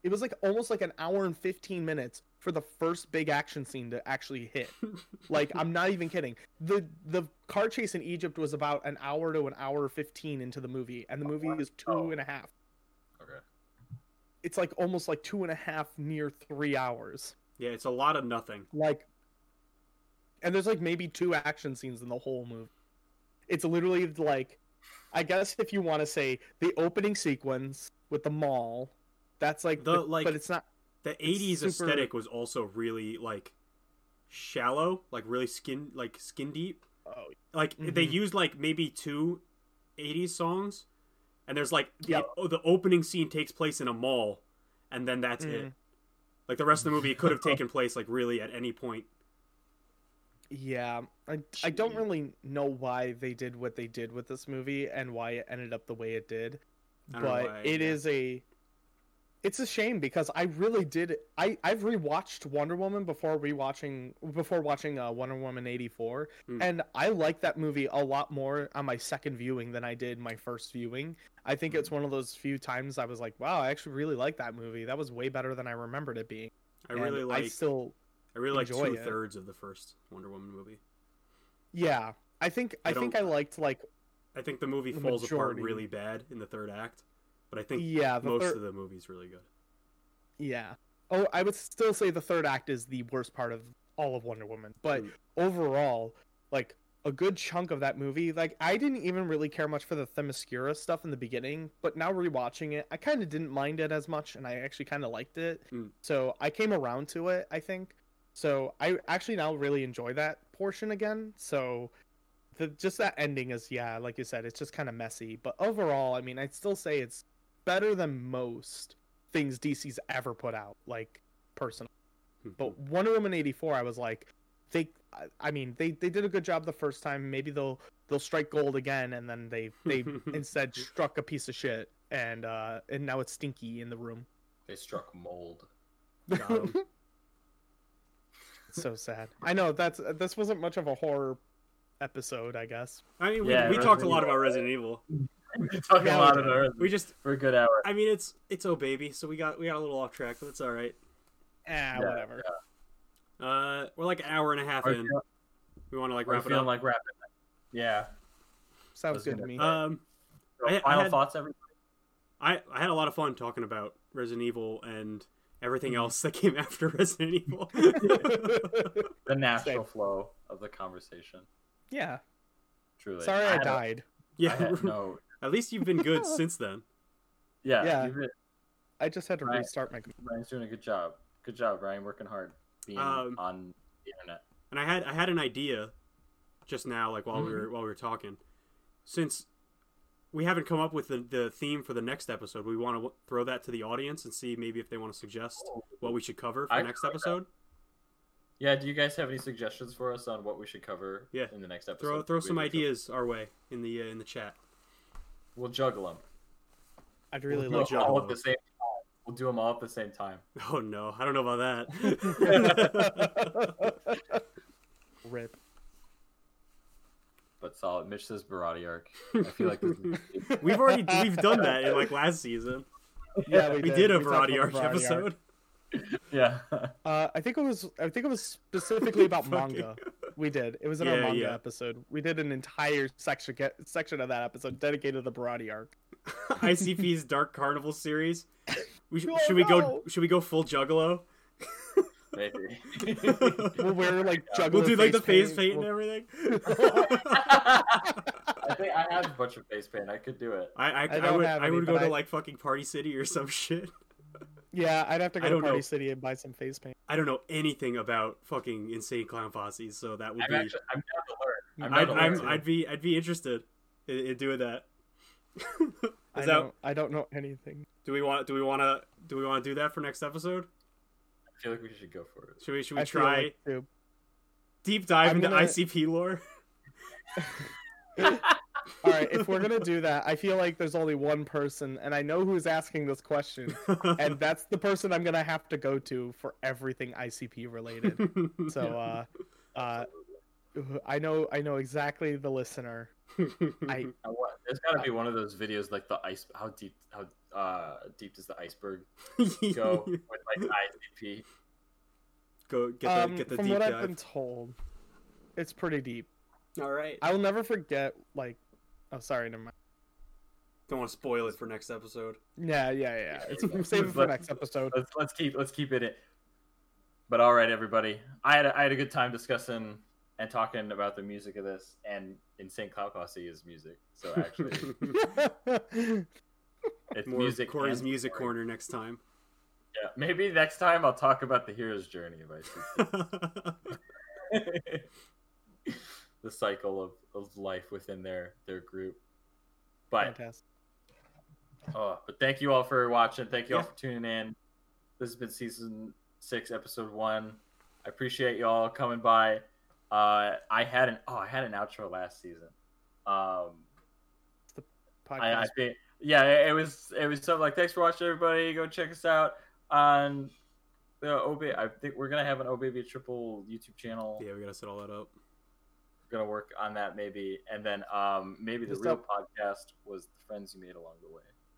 It was like almost like an hour and fifteen minutes for the first big action scene to actually hit. [laughs] Like I'm not even kidding. The the car chase in Egypt was about an hour to an hour fifteen into the movie, and the oh, movie is two Oh. and a half. okay. It's like almost like two and a half, near three hours. Yeah, it's a lot of nothing. Like, and there's like maybe two action scenes in the whole movie. It's literally like, I guess if you want to say the opening sequence with the mall, that's like The, the, like- but it's not. The '80s super- aesthetic was also really like shallow, like really skin like skin deep. Oh, Like they Mhm. used like maybe two '80s songs, and there's like the, Yeah. oh, the opening scene takes place in a mall, and then that's Mm. it. Like the rest of the movie could have [laughs] taken place like really at any point. Yeah, I, I don't really know why they did what they did with this movie and why it ended up the way it did, I don't know but why, it yeah. is a it's a shame because I really did I I've rewatched Wonder Woman before rewatching before watching uh, Wonder Woman 84 Hmm. and I like that movie a lot more on my second viewing than I did my first viewing. I think Hmm. it's one of those few times I was like, wow, I actually really like that movie. That was way better than I remembered it being. I really like I still I really like two thirds of the first Wonder Woman movie. yeah. I think I, I think I liked like I think the movie The falls majority. apart really bad in the third act, but I think yeah, most third, of the movie's really good. Yeah. Oh, I would still say the third act is the worst part of all of Wonder Woman. But Mm. overall, like a good chunk of that movie, like I didn't even really care much for the Themyscira stuff in the beginning, but now rewatching it, I kind of didn't mind it as much and I actually kind of liked it. Mm. So I came around to it, I think. So I actually now really enjoy that portion again. So the just that ending is yeah, like you said, it's just kind of messy, but overall, I mean, I'd still say it's better than most things DC's ever put out, like personally. But Wonder Woman eighty four, I was like, they, I- I mean, they they did a good job the first time. Maybe they'll they'll strike gold again, and then they they [laughs] instead struck a piece of shit, and uh and now it's stinky in the room. They struck mold. [laughs] Got 'em. so sad. I know that's this wasn't much of a horror episode, I guess. I mean, we, Yeah, we talked a lot about Resident Evil. We're talking Yeah, a lot we of did. ours We just, for a good hour. I mean, it's it's oh baby, so we got we got a little off track, but it's all right. Ah, Yeah, whatever. Uh, we're like an hour and a half Are in. we We want to like wrap it up. like wrapping it? Yeah. Sounds was good to me. Um, So I- I final had- thoughts, everybody. I I had a lot of fun talking about Resident Evil and everything Mm-hmm. else that came [laughs] after Resident Evil. [laughs] The natural Same. flow of the conversation. yeah. Truly. Sorry I, had a- died. yeah, I no. [laughs] at least you've been good since then. Yeah. Yeah. been- I just had to Right. restart my Ryan's doing a good job. Good job, Ryan. Working hard. Being Um, on the internet. And I had I had an idea just now, like while we Mm-hmm. were while we were talking, since we haven't come up with the, the theme for the next episode, we want to throw that to the audience and see maybe if they want to suggest what we should cover for I next could like episode. Yeah. Do you guys have any suggestions for us on what we should cover? Yeah. In the next episode? Throw throw some can- ideas our way in the uh, in the chat. We'll juggle them. I'd really we'll like do all at the same time. [laughs] We'll do them all at the same time. Oh no, I don't know about that. [laughs] [laughs] Rip. But solid. Mitch says Baratie arc. I feel like this is [laughs] [laughs] we've already we've done that in like last season. Yeah, We did a We talked variety about arc the variety episode. [laughs] yeah. Uh, I think it was. I think it was specifically about manga. We did. It was in our manga yeah. episode. We did an entire section section of that episode dedicated to the Baratie arc. ICP's Dark Carnival series. We sh- Oh, should we go? Should we go full Juggalo? Maybe. We'll wear like We'll juggler do like the face paint. paint and everything. I think I have a bunch of face paint. I could do it. I I, I, don't would have I would but go to I- like fucking Party City or some [laughs] shit. Yeah, I'd have to go to Party know. City and buy some face paint. I don't know anything about fucking insane clown posses, so that would I'm be. actually I'm down to learn. I'm I'd, to I'm, learn. I'd be I'd be interested in, in doing that. [laughs] I that don't, I don't know anything. do we want do we want to do we want to do that for next episode? I feel like we should go for it. Should we should we I try like, deep dive I'm into gonna- ICP lore? [laughs] [laughs] All right, if we're gonna do that, I feel like there's only one person, and I know who's asking this question, and [laughs] that's the person I'm gonna have to go to for everything ICP related. [laughs] So, uh, uh, I know, I know exactly the listener. I I there's got to be one of those videos like the ice. How deep? How uh, deep does the iceberg go with like ICP? go get the um, get the from deep what dive. I've been told, it's pretty deep. All right. I will never forget. Like, oh, sorry, never mind. Don't want to spoil it for next episode. Yeah, yeah, yeah. It's [laughs] save it for Let- next episode. Let's let's keep let's keep it. in. But all right, everybody. I had a, I had a good time discussing and talking about the music of this, and Insane Clown Posse is music. So [laughs] actually, it's More music. Corey's music story. corner next time. Yeah, maybe next time I'll talk about the hero's journey of ICP. [laughs] the cycle of, of life within their their group. But Fantastic. oh, but thank you all for watching. Thank you all for tuning in. This has been season six, episode one. I appreciate you all coming by. Uh, I had an oh, I had an outro last season. Um, the Podcast. I, I think yeah, it, it was it was something like thanks for watching everybody. Go check us out on the OB. I think we're gonna have an OBB triple YouTube channel. yeah, we gotta set all that up. Gonna work on that maybe, and then um maybe the Just real up- podcast was the friends you made along the way.